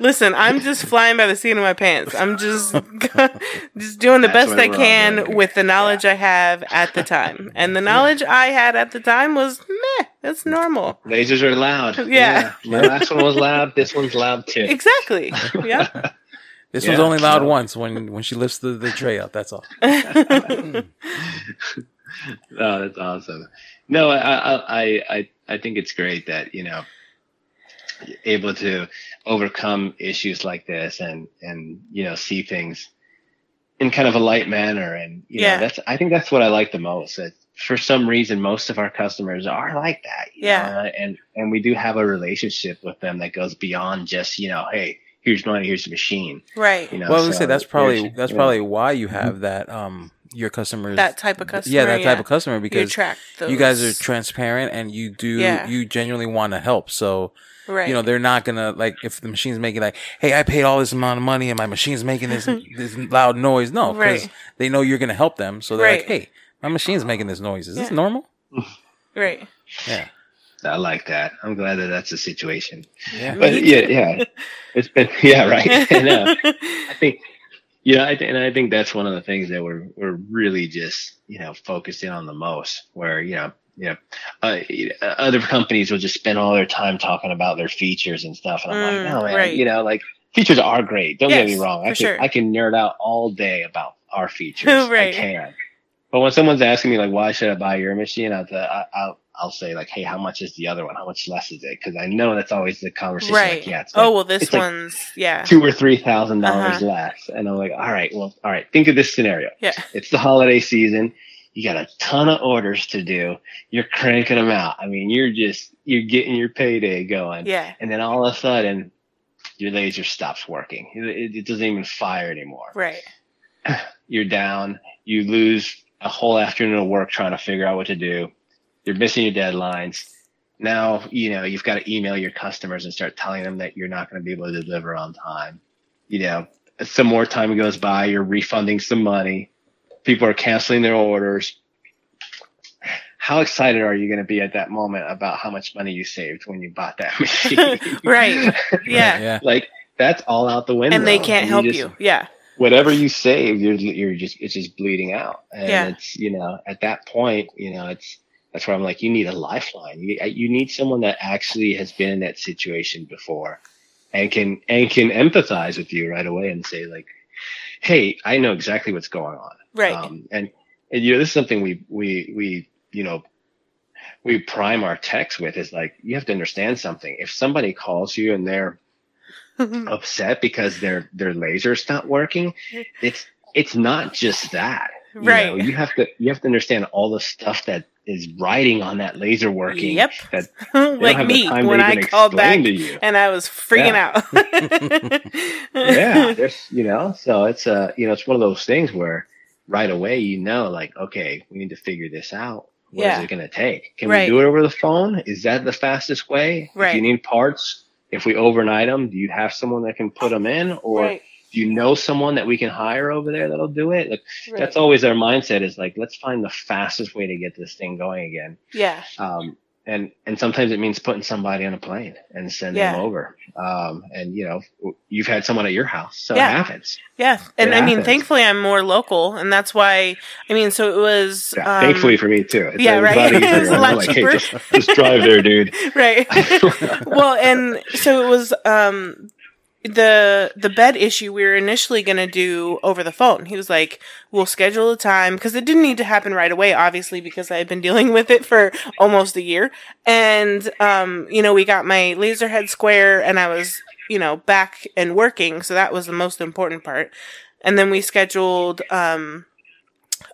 Listen, I'm just flying by the seat of my pants. I'm just just doing the That's best I can doing with the knowledge I have at the time, and the knowledge I had at the time was meh. That's normal. Lasers are loud. Yeah. My last one was loud. This one's loud too. Exactly. Yeah. This Yeah, was only loud so- once when when she lifts the, the tray up. That's all. Oh, that's awesome. No, I, I, I, I, I think it's great that you know, able to overcome issues like this and and you know see things in kind of a light manner and you Yeah. know that's I think that's what I like the most. That for some reason, most of our customers are like that. you Yeah. know, and and we do have a relationship with them that goes beyond just you know, hey, here's money, here's the machine. right. You know, Well, I would so say that's probably that's you know, probably why you have that um your customers That type of customer. yeah that type of customer You because attract those. you guys are transparent and you do Yeah. you genuinely want to help. So right. you know they're not gonna like if the machine's making like hey I paid all this amount of money and my machine's making this this loud noise. No, because Right. they know you're gonna help them. So they're Right. like hey my machine's making this noise. Is this normal? right. Yeah. I like that. I'm glad that that's the situation. Yeah. But yeah, yeah, it's been yeah, right. And, uh, I think, you know, I th- and I think that's one of the things that we're we're really just you know focusing on the most. Where you know, you know, uh, other companies will just spend all their time talking about their features and stuff, and I'm Mm, like, no, man, right. you know, like features are great. Don't get me wrong. I can sure. I can nerd out all day about our features. Right. I can. But when someone's asking me like, why should I buy your machine? I'll, I'll, I'll say like, hey, how much is the other one? How much less is it? Because I know that's always the conversation. right. Like, yeah, oh well, this it's like one's yeah. two or three thousand dollars Uh-huh. less, and I'm like, all right, well, all right. Think of this scenario. Yeah. It's the holiday season. You got a ton of orders to do. You're cranking them out. I mean, you're just you're getting your payday going, Yeah. and then all of a sudden, your laser stops working. It, it doesn't even fire anymore Right. you're down, you lose a whole afternoon of work trying to figure out what to do. You're missing your deadlines. Now, you know, you've got to email your customers and start telling them that you're not going to be able to deliver on time. You know, some more time goes by, you're refunding some money. People are canceling their orders. How excited are you going to be at that moment about how much money you saved when you bought that machine? Right. Yeah. Yeah. like that's all out the window. And they can't help just- you. Yeah. whatever you save, you're you're just it's just bleeding out, and Yeah. it's you know at that point, you know it's that's where I'm like, you need a lifeline. You uh, you need someone that actually has been in that situation before, and can and can empathize with you right away and say like, hey, I know exactly what's going on, Right. um, and and you know this is something we we we you know we prime our techs with is like you have to understand something. If somebody calls you and they're upset because their their laser's not working it's it's not just that you Right. know, you have to you have to understand all the stuff that is riding on that laser working Yep. that they don't like me when I called back and I was freaking out. yeah there's you know so it's uh you know it's one of those things where right away you know like okay we need to figure this out what is Yeah. it going to take can Right. we do it over the phone is that the fastest way if you need parts if we overnight them do you have someone that can put them in or right. do you know someone that we can hire over there that'll do it like right. that's always our mindset is like let's find the fastest way to get this thing going again yeah. um, and and sometimes it means putting somebody on a plane and sending Yeah. them over. Um, and you know, you've had someone at your house, so Yeah. it happens. Yeah, and It I mean, thankfully, I'm more local, and that's why. I mean, so it was. Yeah, um, thankfully for me too. It's, yeah, right. A lot It's a lot I'm like, cheaper. Hey, just, just drive there, dude. right. well, and so it was um the the bed issue we were initially going to do over the phone. He was like, "We'll schedule a time because it didn't need to happen right away, obviously, because I had been dealing with it for almost a year." And um, you know, we got my laser head square, and I was you know back and working, so that was the most important part. And then we scheduled um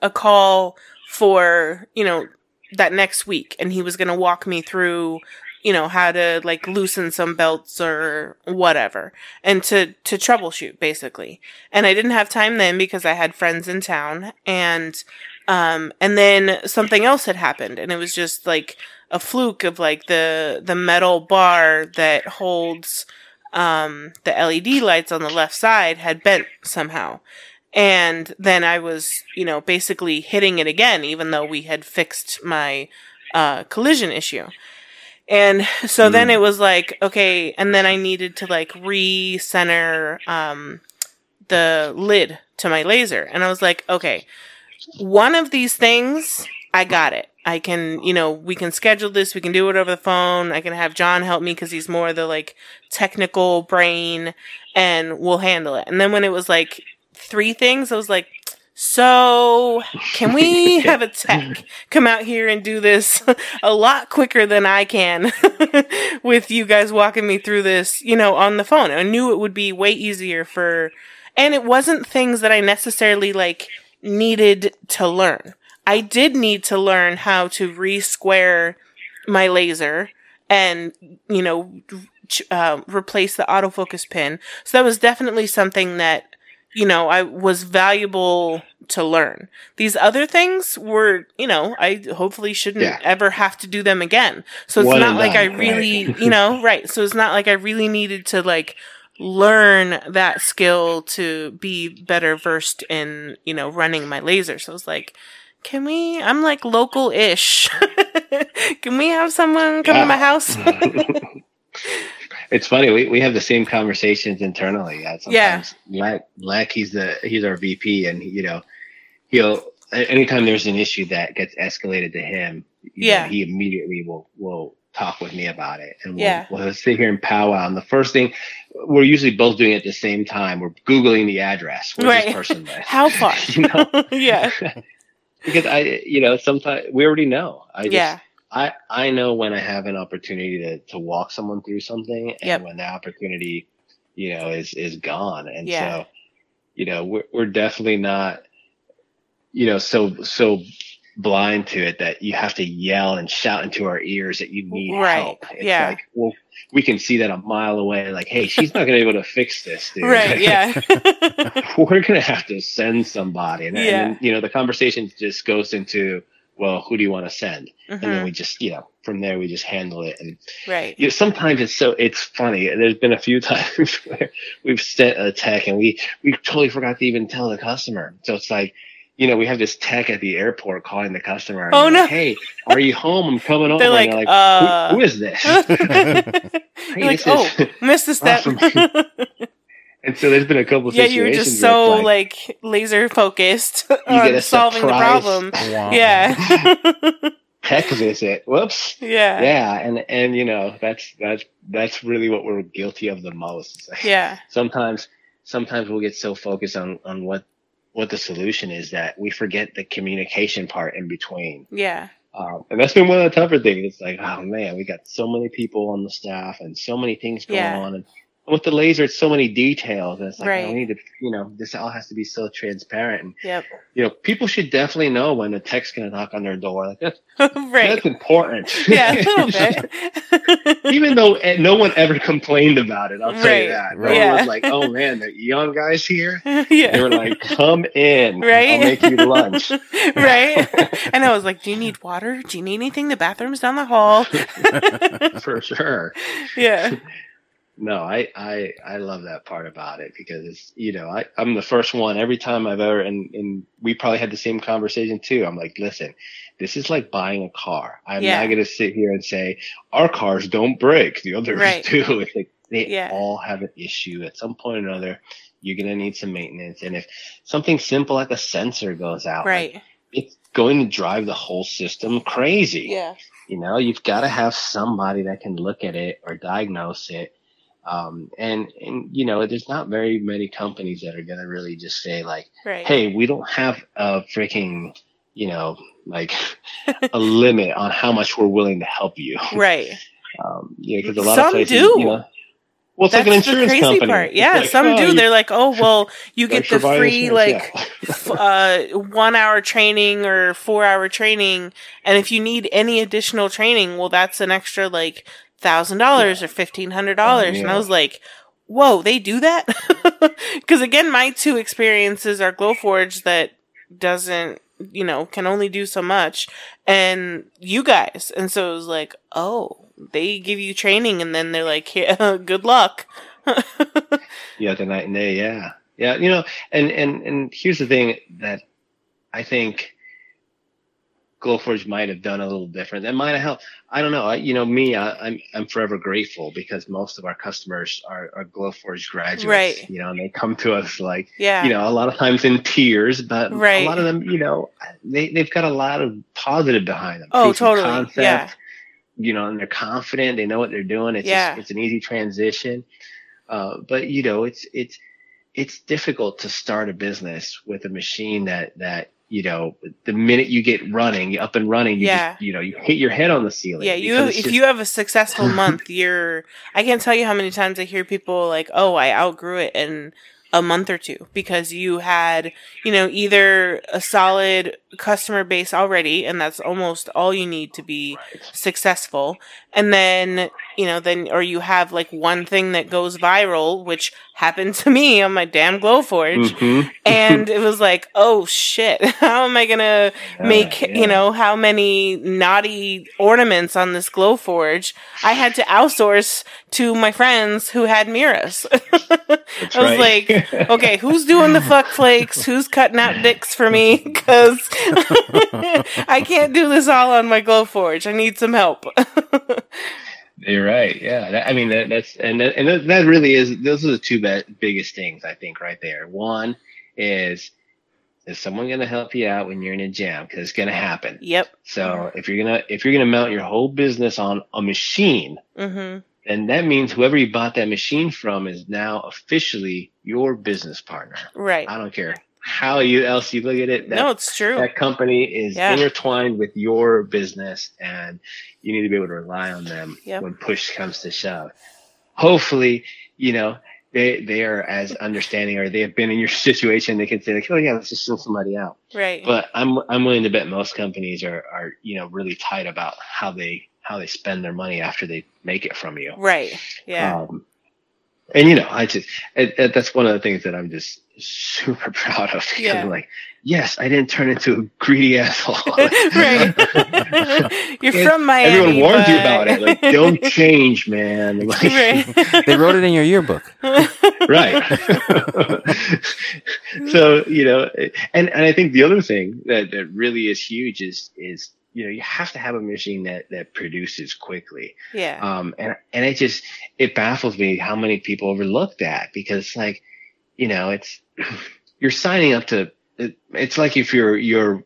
a call for you know that next week, and he was going to walk me through you know how to like loosen some belts or whatever and to to troubleshoot basically. And i didn't have time then because i had friends in town and um and then something else had happened and it was just like a fluke of like the the metal bar that holds um the led lights on the left side had bent somehow. And then i was you know basically hitting it again even though we had fixed my uh collision issue and so then Mm. it was like, okay, and then I needed to like re-center um, the lid to my laser. And I was like, okay, one of these things, I got it. I can, you know, we can schedule this. We can do it over the phone. I can have John help me because he's more the like technical brain and we'll handle it. And then when it was like three things, I was like, so can we have a tech come out here and do this a lot quicker than I can with you guys walking me through this, you know, on the phone. I knew it would be way easier for, and it wasn't things that I necessarily like needed to learn. I did need to learn how to re-square my laser and, you know, uh, replace the autofocus pin. So that was definitely something that you know, I was valuable to learn. These other things were, you know, I hopefully shouldn't Yeah. ever have to do them again. So it's One not like I really, right. you know, right. So it's not like I really needed to like learn that skill to be better versed in, you know, running my laser. So I was like, can we, I'm like local ish. can we have someone come to my house? it's funny. We, we have the same conversations internally. Uh, Yeah. sometimes Lack, Lack, he's the he's our VP, and you know, he'll anytime there's an issue that gets escalated to him, you know, Yeah. he immediately will will talk with me about it, and we'll, Yeah. we'll sit here and powwow. And the first thing we're usually both doing at the same time. We're googling the address. Where's Right. this person live? How far? you know, yeah. because I, you know, sometimes we already know. I just, Yeah. I, I know when I have an opportunity to, to walk someone through something and Yep. when the opportunity, you know, is, is gone. And Yeah. so, you know, we're, we're definitely not, you know, so, so blind to it that you have to yell and shout into our ears that you need Right. help. It's Yeah. like, well, we can see that a mile away. Like, Hey, she's not going to be able to fix this. Dude. Right. Yeah. we're gonna have to send somebody. And, Yeah. and you know, the conversation just goes into, well, who do you want to send? And then Mhm. we just, you know, from there we just handle it. And Right. you know, sometimes it's so it's funny. There's been a few times where we've sent a tech and we we totally forgot to even tell the customer. So it's like, you know, we have this tech at the airport calling the customer. and Oh, no. like, Hey, are you home? I'm coming over. They're like, and they're uh, who, who is this? You're like, this oh, is- missed a step. And so there's been a couple yeah, situations. you were just so it's like, laser focused on solving the problem. Wow. Yeah. tech visit. Whoops. yeah. yeah and and you know that's that's that's really what we're guilty of the most Yeah. sometimes sometimes we'll get so focused on on what what the solution is that we forget the communication part in between Yeah. um, and that's been one of the tougher things it's like oh man we got so many people on the staff and so many things going Yeah. on and with the laser it's so many details and it's like Right. I need to you know this all has to be so transparent and Yep. you know people should definitely know when the tech's going to knock on their door like that's right. that's important Yeah, a little bit. even though eh, no one ever complained about it, I'll tell you that. Right. Yeah. was like, "Oh man, the young guys here." yeah. They were like, "Come in, Right? I'll make you lunch." right. And I was like, "Do you need water? Do you need anything? The bathroom's down the hall." For sure. yeah. No, I, I, I love that part about it because it's, you know, I, I'm the first one every time I've ever, and, and we probably had the same conversation too. I'm like, listen, this is like buying a car. I'm Yeah. not going to sit here and say our cars don't break. The others Right. do. It's like they Yeah. all have an issue at some point or another. You're going to need some maintenance. And if something simple like a sensor goes out, like, Right. it's going to drive the whole system crazy. Yeah. You know, you've got to have somebody that can look at it or diagnose it. Um, and, and, you know, there's not very many companies that are going to really just say like, Right. Hey, we don't have a freaking, you know, like a limit on how much we're willing to help you. Right. Um, yeah, cause a lot Some of places, do. you know, well, it's That's like an the insurance crazy company. part. Yeah, like, some oh, do. you- They're like, oh, well, you get the free like Yeah. f- uh, one hour training or four hour training, and if you need any additional training, well, that's an extra like thousand dollars or fifteen hundred dollars. And I was like, whoa, they do that? Because again, my two experiences are Glowforge that doesn't, you know, can only do so much, and you guys, and so it was like, oh, they give you training, and then they're like, yeah, good luck. Yeah, the night and day. Yeah, yeah. You know, and and and here's the thing that I think Glowforge might have done a little different. That might have helped. I don't know. I, you know, me, I, I'm I'm forever grateful because most of our customers are, are Glowforge graduates. Right. You know, and they come to us like yeah. you know a lot of times in tears, but Right. a lot of them, you know, they they've got a lot of positive behind them. Oh, totally. concept, Yeah. you know, and they're confident. They know what they're doing. It's Yeah. just, it's an easy transition. Uh, but you know, it's it's it's difficult to start a business with a machine that that you know the minute you get running up and running, you Yeah. just, you know you hit your head on the ceiling. Yeah, you if just- you have a successful month, you're I can't tell you how many times I hear people like, "Oh, I outgrew it in a month or two because you had, you know, either a solid customer base already and that's almost all you need to be successful. And then, you know, then or you have like one thing that goes viral, which happened to me on my damn Glowforge. Mhm. and it was like, oh shit, how am I gonna make, yeah. you know, how many naughty ornaments on this Glowforge? I had to outsource to my friends who had mirrors. I was right. like, okay, who's doing the fuck flakes? Who's cutting out dicks for me? Cause I can't do this all on my Glowforge. I need some help. You're right. Yeah. That, I mean, that, that's, and, that, and that- really is, those are the two be- biggest things, I think, right there. One is, is someone going to help you out when you're in a jam? Cause it's going to happen. yep. So if you're going to, if you're going to mount your whole business on a machine, hmm then that means whoever you bought that machine from is now officially your business partner. Right. I don't care how you else you look at it. That, no, it's true. that company is Yeah. intertwined with your business and you need to be able to rely on them Yep. when push comes to shove. Hopefully, you know, they they are as understanding or they have been in your situation, they can say like, Oh yeah, let's just send somebody out. right. But I'm I'm willing to bet most companies are, are, you know, really tight about how they how they spend their money after they make it from you. right. Yeah. Um, and you know, I just it, it, that's one of the things that I'm just super proud of because Yeah. I'm like, yes, I didn't turn into a greedy asshole. right. You're It- from Miami. Everyone warns you about it. Like, don't change, man. Like, right. They wrote it in your yearbook. right. so you know, and and I think the other thing that that really is huge is is you know you have to have a machine that that produces quickly. yeah. Um, and and it just it baffles me how many people overlook that because like, you know, it's you're signing up to. It, it's like if you're you're.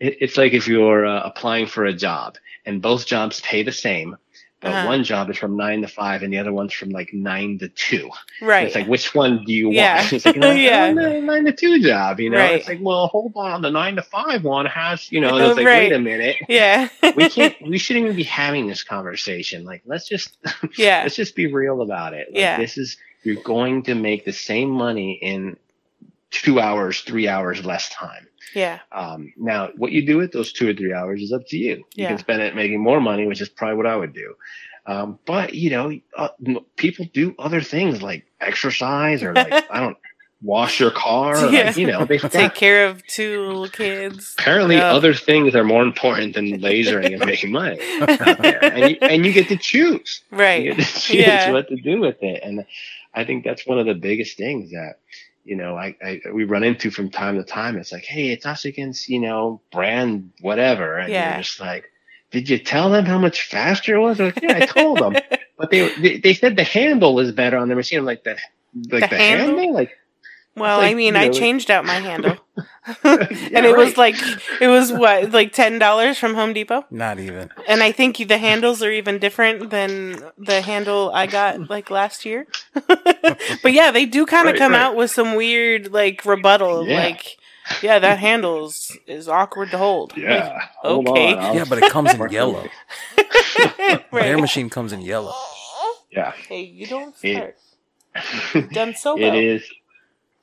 It, it's like if you're uh, applying for a job and both jobs pay the same, but Uh-huh. one job is from nine to five and the other one's from like nine to two. right. It's like which one do you want? Yeah. It's like, no, Yeah. Nine to two job. You know, Right. it's like, well, hold on, the nine to five one has, you know, and it's like, Right. wait a minute yeah. we can't we shouldn't even be having this conversation like let's just yeah. let's just be real about it like, Yeah. this is you're going to make the same money in two hours three hours less time Yeah. um, now what you do with those two or three hours is up to you you Yeah. can spend it making more money which is probably what i would do um, but you know uh, people do other things like exercise or like i don't wash your car. Yeah. Like, you know, they Take care of two little kids. apparently Yeah. other things are more important than lasering and making money. there. and you, and you get to choose. You Right. get to choose Yeah. what to do with it. And I think that's one of the biggest things that, you know, I, I we run into from time to time. It's like, hey, it's us against, you know, brand whatever. And Yeah. you're just like, did you tell them how much faster it was? They're Like, yeah, I told them. But they, they they said the handle is better on the machine. I'm like the like The the, handle? handle? Like Well, Like, I mean, you I changed out my handle. Yeah, and it was like it was what like ten dollars from Home Depot, Not even. and I think the handles are even different than the handle I got like last year. but yeah, they do kind of Right, come right. out with some weird like rebuttal, Yeah. like yeah, that handle is, is awkward to hold. yeah. hold okay. on, Yeah, but it comes in yellow. Like, My air machine comes in yellow. yeah. Hey, you don't It- start. Done so well. It is.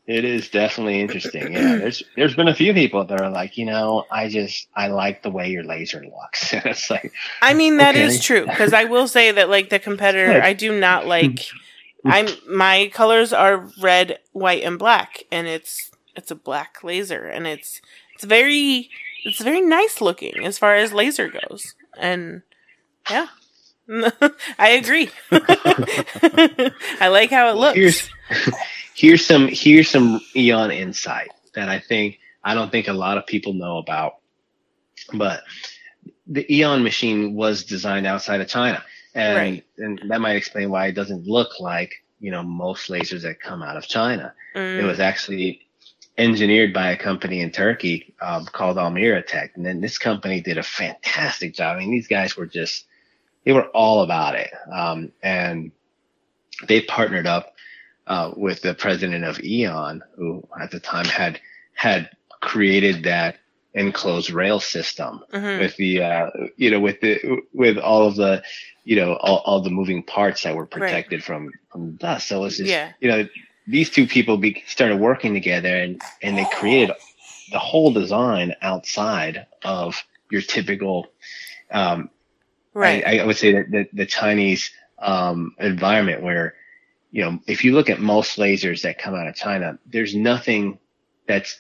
It is definitely interesting. Yeah, there's there's been a few people that are like, you know, I just I like the way your laser looks. It's like, I mean, that is Okay. true because I will say that like the competitor, I do not like. I'm my colors are red, white, and black, and it's it's a black laser, and it's it's very it's very nice looking as far as laser goes, and yeah, I agree. I like how it looks. here's here's some here's some Aeon insight that I think I don't think a lot of people know about. But the Aeon machine was designed outside of China, and Right. and that might explain why it doesn't look like you know most lasers that come out of China. Mm, It was actually engineered by a company in Turkey um, called Almira Tech. And then this company did a fantastic job. I mean, these guys were just, they were all about it. Um, and they partnered up uh, with the president of Aeon, who at the time had, had created that enclosed rail system mhm. with the, uh, you know, with the, with all of the, you know, all, all the moving parts that were protected from, from dust. So it's just, Yeah. you know, these two people be, started working together and, and they created the whole design outside of your typical, um, Right. I, I would say that the, the Chinese, um, environment where, you know, if you look at most lasers that come out of China, there's nothing that's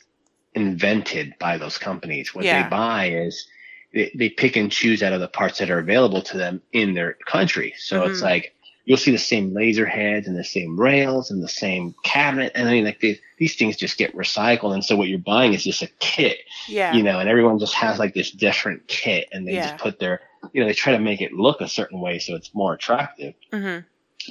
invented by those companies. What Yeah. they buy is they, they pick and choose out of the parts that are available to them in their country. So it's Mhm. like you'll see the same laser heads and the same rails and the same cabinet. And I mean, like these, these things just get recycled. And so what you're buying is just a kit, yeah. you know, and everyone just has like this different kit and they Yeah. just put their, you know, they try to make it look a certain way so it's more attractive hmm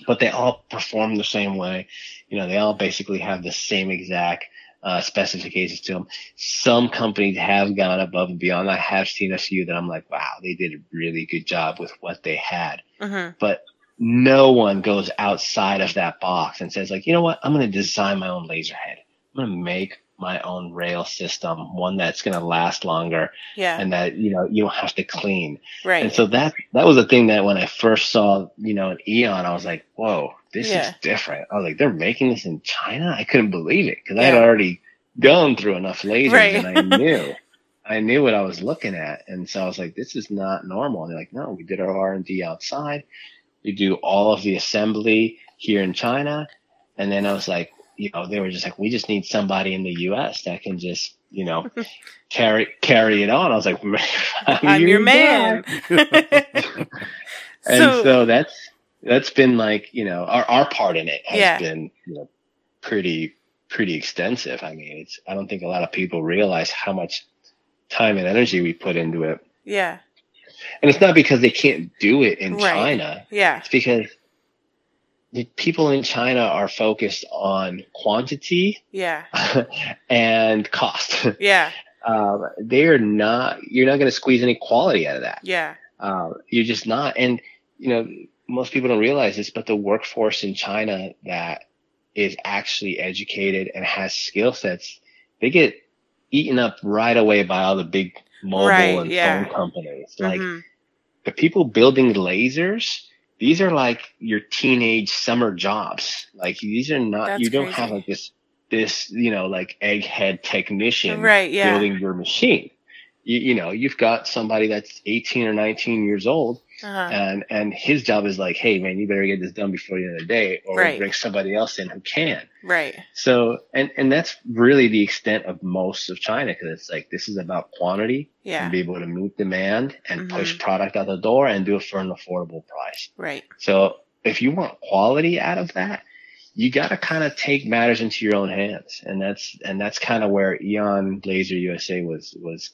but they all perform the same way. You know, they all basically have the same exact uh, specifications to them. Some companies have gone above and beyond. I have seen a few that I'm like, wow, they did a really good job with what they had. hmm But no one goes outside of that box and says, like, you know what? I'm going to design my own laser head. I'm going to make my own rail system, one that's going to last longer Yeah. and that, you know, you don't have to clean. right. And so that that was the thing that when I first saw, you know, an Aeon, I was like, whoa, this Yeah. is different. I was like, they're making this in China? I couldn't believe it because I had already gone through enough lasers Right. and I knew. I knew what I was looking at. And so I was like, this is not normal. And they're like, no, we did our R and D outside. We do all of the assembly here in China. And then I was like, you know, they were just like, we just need somebody in the US that can just, you know, carry carry it on. I was like, I'm your man. and so, so, that's that's been like you know our our part in it has Yeah. been you know pretty pretty extensive. I mean, it's I don't think a lot of people realize how much time and energy we put into it, yeah. and it's not because they can't do it in Right. China. Yeah. It's because people in China are focused on quantity Yeah. and cost. Yeah. um, they're not. You're not going to squeeze any quality out of that. Yeah. Uh, you're just not. And, you know, most people don't realize this, but the workforce in China that is actually educated and has skill sets, they get eaten up right away by all the big mobile Right, and yeah. phone companies. Like Mhm. the people building lasers, these are like your teenage summer jobs. Like these are not, That's you don't crazy. have like this, this, you know, like egghead technician Right. Yeah. building your machine. You, you know, you've got somebody that's 18 or 19 years old Uh-huh. and and his job is like, hey man, you better get this done before the end of the day, or Right. bring somebody else in who can. Right. So and and that's really the extent of most of China because it's like this is about quantity Yeah. and be able to meet demand and Mhm. push product out the door and do it for an affordable price. Right. So if you want quality out of that, you got to kind of take matters into your own hands, and that's and that's kind of where Aeon Laser USA was was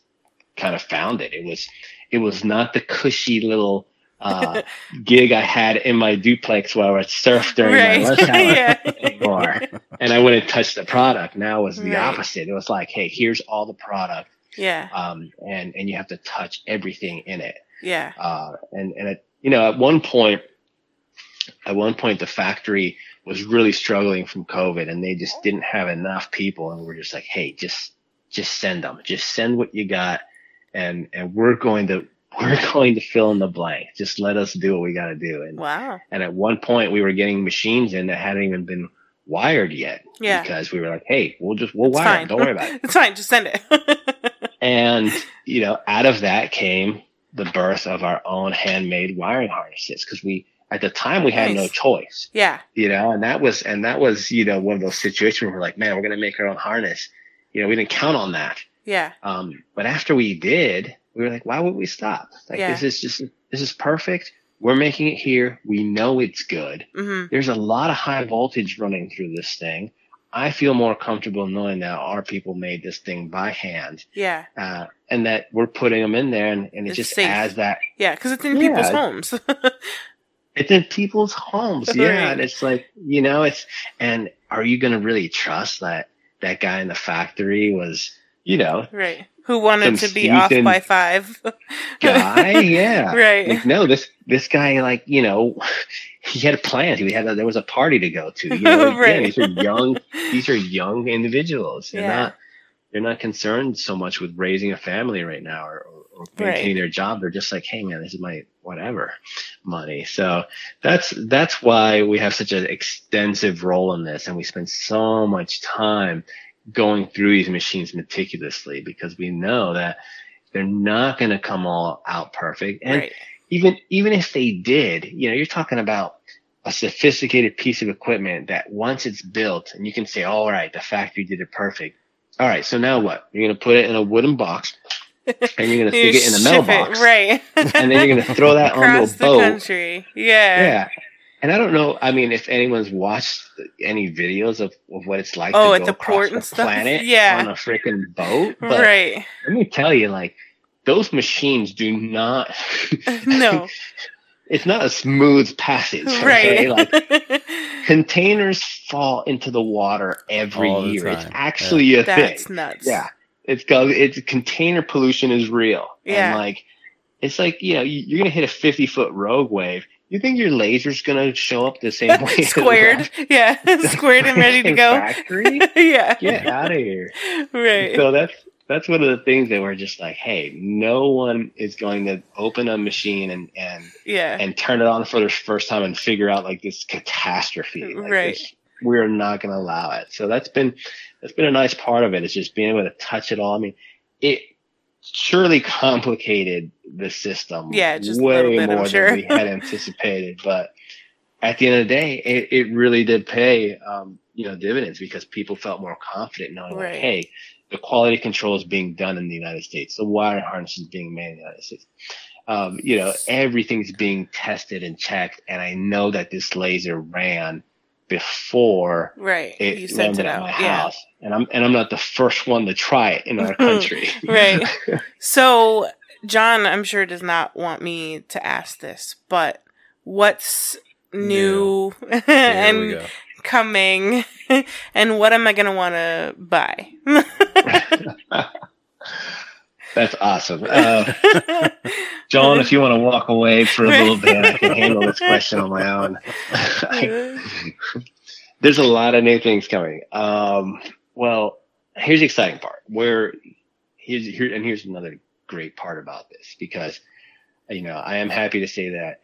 kind of founded. It was it was not the cushy little uh, gig I had in my duplex where I would surf during Right. my lunch hour yeah. anymore, and I wouldn't touch the product. Now it was the Right. opposite. It was like, hey, here's all the product, Yeah. um, and and you have to touch everything in it Yeah. uh, and and it, you know at one point at one point the factory was really struggling from covid and they just didn't have enough people and we're just like hey just just send them just send what you got and and we're going to we're going to fill in the blank just let us do what we got to do and Wow. and at one point we were getting machines in that hadn't even been wired yet Yeah. because we were like hey we'll just we'll It's wire fine. it don't worry about it It's fine. Just send it. and, you know, out of that came the birth of our own handmade wiring harnesses because we, at the time, we had no choice, yeah. you know, and that was, and that was, you know, one of those situations where we're like, man, we're going to make our own harness. You know, we didn't count on that. Yeah. Um, but after we did, we were like, why would we stop? Like, Yeah. this is just, this is perfect. We're making it here. We know it's good. hmm There's a lot of high voltage running through this thing. I feel more comfortable knowing that our people made this thing by hand Yeah. uh, and that we're putting them in there, and, and it It's just safe. adds that Yeah. Because it's in Yeah. people's homes. it's in people's homes, yeah. Right. And it's like you know, it's and are you going to really trust that that guy in the factory was, you know, right. Who wanted to be off by five? guy? yeah, right. Like, no, this this guy, like you know, he had a plan He had a, there was a party to go to. You know, again, Right. these are young these are young individuals. They're Yeah. not they're not concerned so much with raising a family right now or, or, or maintaining their job. They're just like, hey man, this is my whatever money. So that's that's why we have such an extensive role in this, and we spend so much time going through these machines meticulously because we know that they're not going to come all out perfect. And right. even even if they did, you know, you're talking about a sophisticated piece of equipment that once it's built and you can say, all right, the factory did it perfect. All right, so now what? You're gonna put it in a wooden box and you're gonna stick it in a mailbox. right. And then you're gonna throw that on across the the boat. country. Yeah. Yeah. And I don't know, I mean, if anyone's watched any videos of, of what it's like Oh, to at go the across port the and stuff? planet Yeah. on a freaking boat. But Right. let me tell you, like, those machines do not No. it's not a smooth passage. okay? right. Like containers fall into the water every All year. It's time. actually a That's thing. nuts. Yeah. It's called it's container pollution is real. Yeah. And like it's like, you know, you're gonna hit a fifty foot rogue wave. You think your laser's gonna show up the same way? Squared. Yeah. Squared and ready to go. Factory? yeah. Get out of here. Right. So that's that's one of the things that we're just like, hey, no one is going to open a machine and and yeah. and turn it on for the first time and figure out like this catastrophe. Like Right. this- we're not going to allow it. So that's been that's been a nice part of it. it. Is just being able to touch it all. I mean, it surely complicated the system. Yeah, just way bit, I'm more sure. than we had anticipated. But at the end of the day, it, it really did pay um, you know dividends because people felt more confident knowing Right. like, hey, the quality control is being done in the United States. The wire harness is being made in the United States um, you know, everything's being tested and checked, and I know that this laser ran before Right. it you sent landed it at out. my Yeah. house, and I'm and I'm not the first one to try it in our mm-hmm. country. Right. So, John, I'm sure does not want me to ask this, but what's new Here and coming, and what am I going to want to buy? That's awesome, uh, John. If you want to walk away for a little bit, I can handle this question on my own. There's a lot of new things coming. Um, well, here's the exciting part. Where here's here and here's another great part about this because you know I am happy to say that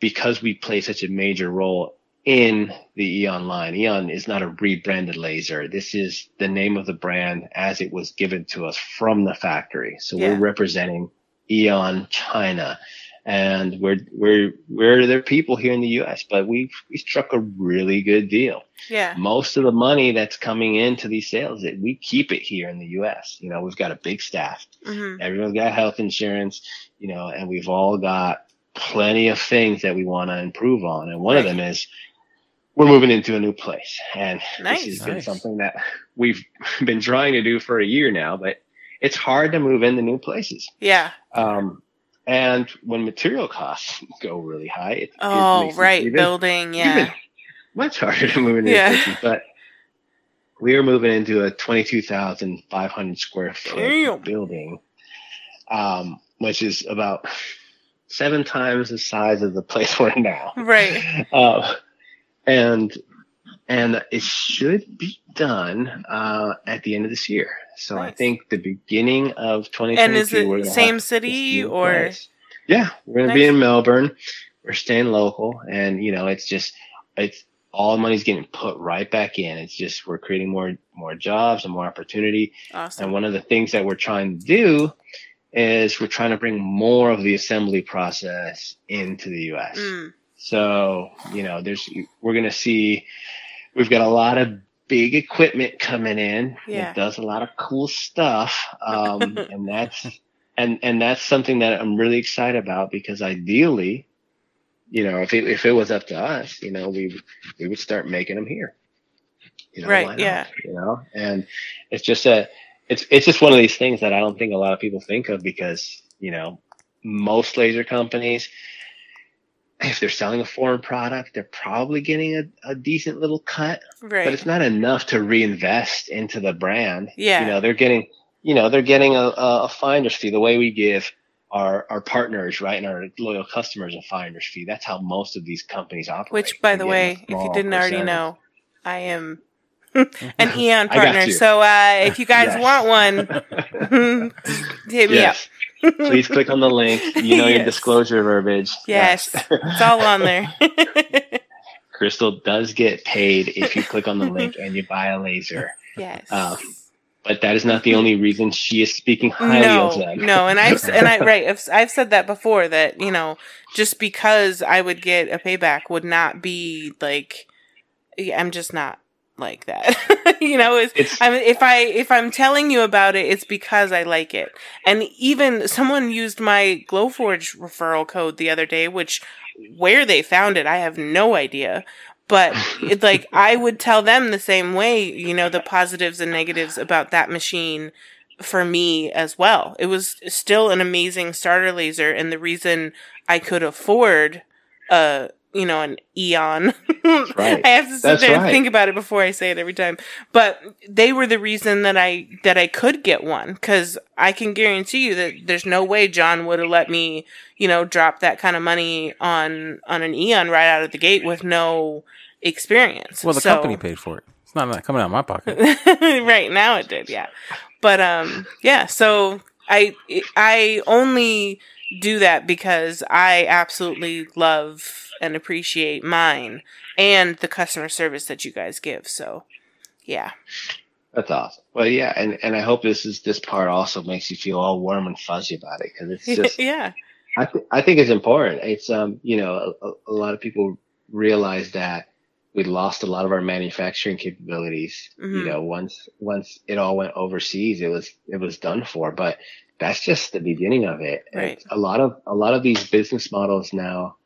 because we play such a major role in the Aeon line. Aeon is not a rebranded laser. This is the name of the brand as it was given to us from the factory. So Yeah. we're representing Aeon China. and we're we're we're their people here in the U.S. But we we struck a really good deal. Yeah. Most of the money that's coming into these sales, that we keep it here in the U.S. You know, we've got a big staff. hmm Everyone's got health insurance. You know, and we've all got plenty of things that we want to improve on. And one of them is we're moving into a new place, and Nice. this has been something that we've been trying to do for a year now, but it's hard to move into new places. Yeah. Um, and when material costs go really high, it, Oh, it right. even- Building. Yeah. much harder to move into Yeah. places. But we are moving into a 22,500 square foot Damn. building, um, which is about seven times the size of the place we're in now. Right. Uh, and and it should be done uh, at the end of this year. So I think the beginning of 2022. And is it same city or? place. Yeah, we're gonna be in Melbourne. We're staying local, and you know, it's just it's all the money's getting put right back in. It's just we're creating more more jobs and more opportunity. Awesome. And one of the things that we're trying to do is we're trying to bring more of the assembly process into the U.S. Mm. So, you know, there's, we're going to see, we've got a lot of big equipment coming in. Yeah. It does a lot of cool stuff. Um, and that's, and, and that's something that I'm really excited about because ideally, you know, if it, if it was up to us, you know, we, we would start making them here. You know, Right, why not? yeah. You know, and it's just a, it's, it's just one of these things that I don't think a lot of people think of because, you know, most laser companies, if they're selling a foreign product, they're probably getting a, a decent little cut, Right. but it's not enough to reinvest into the brand. Yeah. You know, they're getting, you know, they're getting a, a, finder's fee the way we give our, our partners, right, and our loyal customers a finder's fee. That's how most of these companies operate. Which, by the way, if you didn't already know, I am an Aeon partner. So uh, if you guys Yes. want one, hit me yes. Please click on the link. You know your disclosure verbiage. Yes. it's all on there. Crystal does get paid if you click on the link and you buy a laser. yes. Um, But that is not the only reason she is speaking highly no, of them. no, and I've and I right, I've, I've said that before that you know just because I would get a payback would not be like I'm just not like that. you know, it's, It's- I mean, if I if I'm telling you about it, it's because I like it. And even someone used my Glowforge referral code the other day, which where they found it, I have no idea. But it's like I would tell them the same way, you know, the positives and negatives about that machine for me as well. It was still an amazing starter laser, and the reason I could afford a you know an Aeon. right. I have to sit That's there and right. think about it before I say it every time. But they were the reason that I that I could get one because I can guarantee you that there's no way John would have let me you know drop that kind of money on on an Aeon right out of the gate with no experience. Well, the So- company paid for it. It's not coming out of my pocket. right now it did yeah but um yeah so i i only do that because i absolutely love and appreciate mine and the customer service that you guys give so yeah That's awesome. Well, yeah, and, and I hope this is this part also makes you feel all warm and fuzzy about it because it's just yeah I th- I think it's important. It's um you know a, a lot of people realize that we lost a lot of our manufacturing capabilities. You Mhm. know, once once it all went overseas, it was it was done for. But that's just the beginning of it. Right. A lot of a lot of these business models now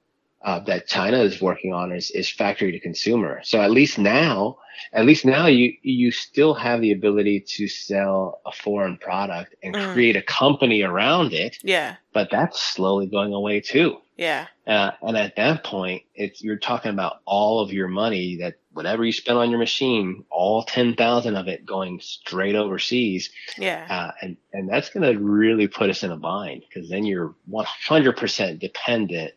uh, that China is working on is is factory to consumer. So at least now, at least now you you still have the ability to sell a foreign product and Mm. create a company around it yeah but that's slowly going away too. yeah Uh, and at that point, it's you're talking about all of your money that whatever you spend on your machine, all ten thousand of it going straight overseas, yeah uh, and and that's going to really put us in a bind because then you're one hundred percent dependent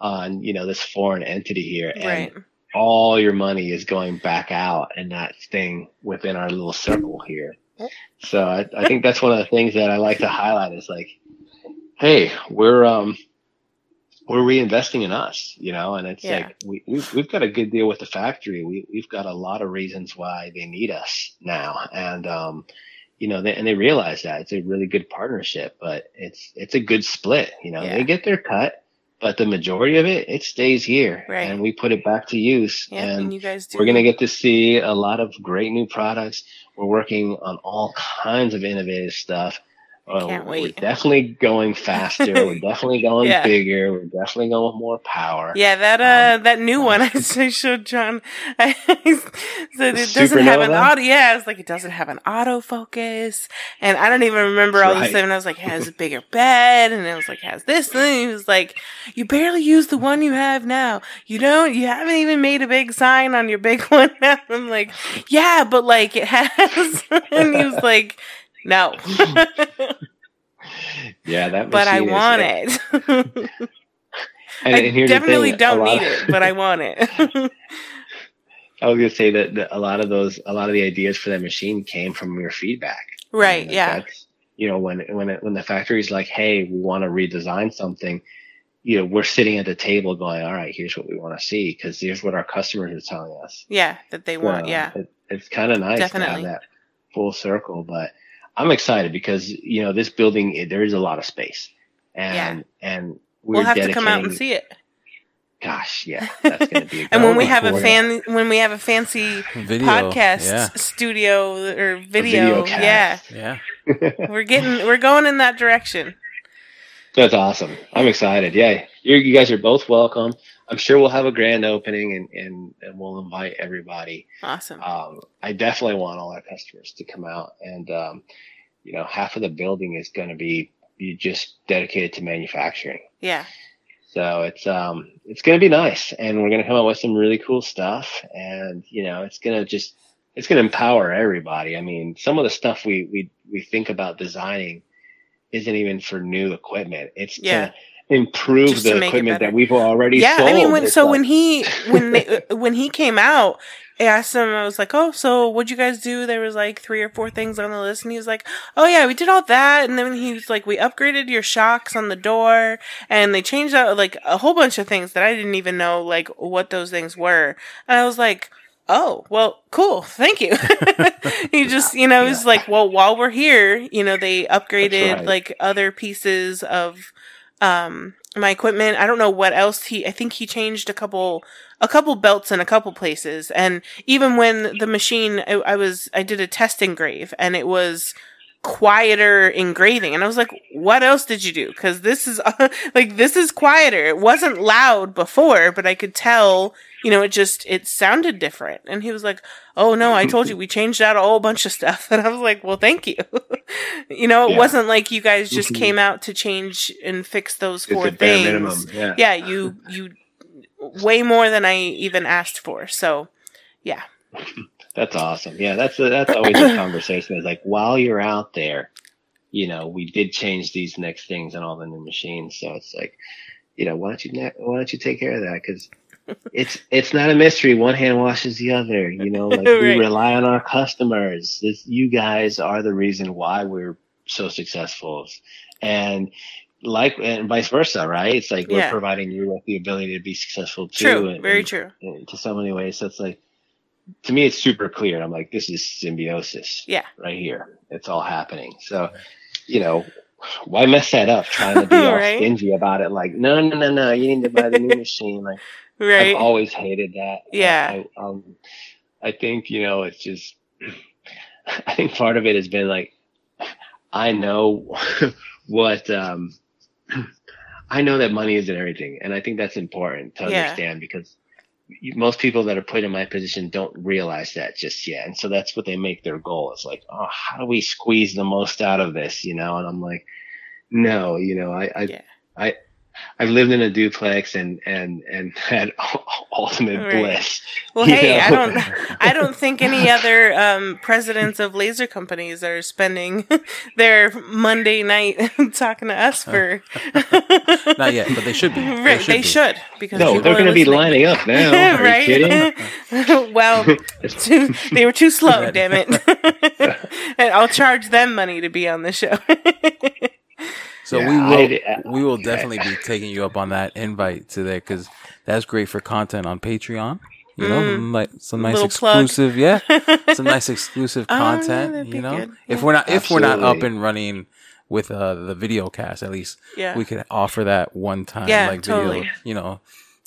on you know this foreign entity here, and right all your money is going back out and not staying within our little circle here. So I, I think that's one of the things that I like to highlight is like, hey, we're um we're reinvesting in us, you know, and it's Yeah. like we we've, we've got a good deal with the factory. We we've got a lot of reasons why they need us now, and um, you know, they, and they realize that it's a really good partnership, but it's it's a good split. You know, Yeah. they get their cut, but the majority of it it stays here, Right. and we put it back to use. Yeah, and, and you guys do. we're gonna get to see a lot of great new products. We're working on all kinds of innovative stuff. Uh, can't wait! We're definitely going faster. we're definitely going Yeah. bigger. We're definitely going with more power. Yeah, that uh, that new one I showed John. I said it doesn't have an auto. Yeah, I was like, it doesn't have an autofocus, and I don't even remember all this Right. stuff. And I was like, it has a bigger bed, and it was like, has this thing. He was like, you barely use the one you have now. You don't. You haven't even made a big sign on your big one. now. I'm like, yeah, but like it has. and he was like, no, Yeah, that. but I machine is- want it. And, I and here's the definitely thing, don't need it, but I want it. I was gonna say that, that a lot of those, a lot of the ideas for that machine came from your feedback. right? And Yeah. you know, when when it, when the factory's like, "Hey, we want to redesign something," you know, we're sitting at the table going, "All right, here's what we want to see," because here's what our customers are telling us. Yeah, that they want. Yeah. it, it's kind of nice Definitely. to have that full circle. But I'm excited because you know this building, it, there is a lot of space, and and we're we'll have to come out and see it. Gosh, yeah, that's gonna be. A and when we have a one. fan, when we have a fancy Video. podcast Yeah. studio or video, video yeah, cast. Yeah. we're getting, we're going in that direction. That's awesome. I'm excited. Yeah, you you guys are both welcome. I'm sure we'll have a grand opening and and, and we'll invite everybody. Awesome. Um, I definitely want all our customers to come out, and um, you know, half of the building is going to be just dedicated to manufacturing. Yeah, So it's um it's gonna be nice, and we're gonna come up with some really cool stuff, and you know it's gonna just it's gonna empower everybody. I mean, some of the stuff we we we think about designing isn't even for new equipment. It's Yeah. to improve Just the equipment that we've already yeah. sold. I mean, when so like- when he when they, when he came out, I asked him. I was like, "Oh, so what'd you guys do?" There was like three or four things on the list, and he was like, "Oh yeah, we did all that." And then he was like, "We upgraded your shocks on the door, and they changed out like a whole bunch of things that I didn't even know like what those things were." And I was like. Oh, well, cool. Thank you. he just, you know, it was like, well, while we're here, you know, they upgraded right. like other pieces of um my equipment. I don't know what else he I think he changed a couple a couple belts in a couple places. And even when the machine I, I was I did a test engrave and it was quieter engraving. And I was like what else did you do? Cuz this is like this is quieter. It wasn't loud before but I could tell you know it just it sounded different and he was like oh no I told you we changed out a whole bunch of stuff and I was like well thank you you know it Yeah. wasn't like you guys just Mhm. came out to change and fix those it's four a things minimum. Yeah. yeah you you way more than i even asked for so yeah That's awesome. Yeah, that's a, that's always a conversation. Is like while you're out there, you know, we did change these next things and all the new machines. So it's like, you know, why don't you ne- why don't you take care of that? Because it's it's not a mystery. One hand washes the other. You know, like we rely on our customers. This, you guys are the reason why we're so successful, and like and vice versa, right? It's like we're Yeah. providing you with the ability to be successful too. true and- very and- true in- to so many ways. So it's like, to me, it's super clear. I'm like, this is symbiosis. Yeah. Right here. It's all happening. So, you know, why mess that up trying to be all Right. stingy about it? Like, no, no, no, no, you need to buy the new machine. Like, right I've always hated that. Yeah. I, um, I think, you know, it's just, I think part of it has been like, I know what, um, I know that money isn't everything. And I think that's important to Yeah. understand because most people that are put in my position don't realize that just yet. And so that's what they make their goal. It's like, oh, how do we squeeze the most out of this? You know? And I'm like, no, you know, I, I, Yeah. I, I've lived in a duplex and, and, and had ultimate Right. bliss. well you hey i don't i don't think any other um presidents of laser companies are spending their monday night talking to us for Not yet, but they should be. They should they be. should because No, they're going to be lining up now. Are right? you kidding? well, too, they were too slow, damn it. and I'll charge them money to be on the show. So Yeah, we will I- we will definitely be taking you up on that invite today because that's great for content on Patreon. You know, Mm. like some nice Little plug. exclusive, yeah, some nice exclusive Oh, content. that'd you know, good. if Yeah. we're not if we're not up and running with uh, the video cast. At least Yeah. we could offer that one time, Yeah, like totally. video, you know,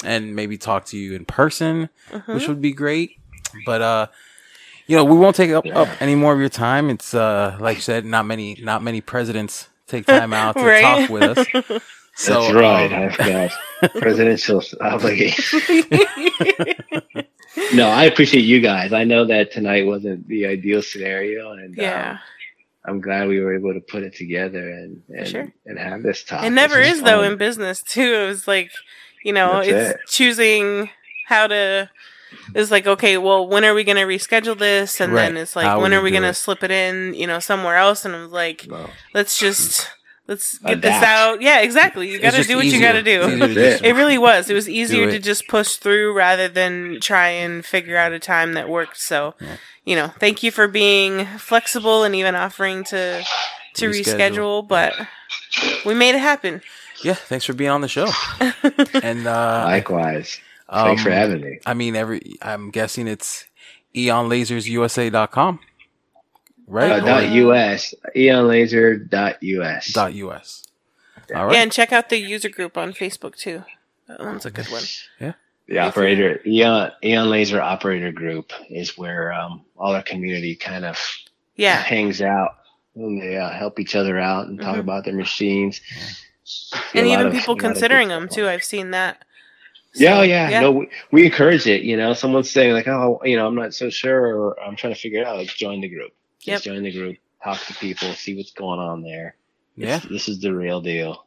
and maybe talk to you in person, Mm-hmm. which would be great. But uh, you know, we won't take up, up any more of your time. It's uh, like you said, not many, not many presidents take time out to Right. talk with us. So, That's right. um, I forgot. Presidential obligation. no, I appreciate you guys. I know that tonight wasn't the ideal scenario, and Yeah. um, I'm glad we were able to put it together and and, Sure. and have this talk. It never This is though in business too. It was like, you know, That's it's it. choosing how to. It's like okay, well, when are we going to reschedule this? And then it's like, How when are we going to slip it in? You know, somewhere else? And I was like, No. let's just let's get this out. Yeah, exactly. You got to do what you got to do. easier to That's just- It really was. It was easier it. to just push through rather than try and figure out a time that worked. So, you know, thank you for being flexible and even offering to to Reschedule. reschedule. But we made it happen. yeah, thanks for being on the show. and uh, Likewise. Thanks for um, having me. I mean, every I'm guessing it's aeonlasersusa.com, right? Uh, dot US, aeonlaser dot US. dot us. All Yeah, and check out the user group on Facebook too. That one's a good one. Yeah. The operator, Aeon, Aeon Laser Operator Group is where um, all our community kind of Yeah, hangs out. And they uh, help each other out and talk Mhm. about their machines. See and even of- people a lot of considering them too. I've seen that. Yeah, So, oh, yeah, No, we, we encourage it. You know, someone's saying like, "Oh, you know, I'm not so sure," or "I'm trying to figure it out." Like, join the group. Yep. Just join the group. Talk to people. See what's going on there. Yeah. It's- this is the real deal.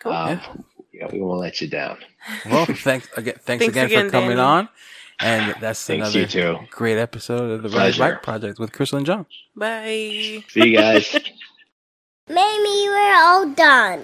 Cool. Um, yeah, we won't let you down. Well, thanks again. Thanks, Thanks again, again, for coming Danny. on. And that's Thanks another too. great episode of the Rise Pleasure. Black Project with Crystal and John. Bye. See you guys. Maybe we're all done.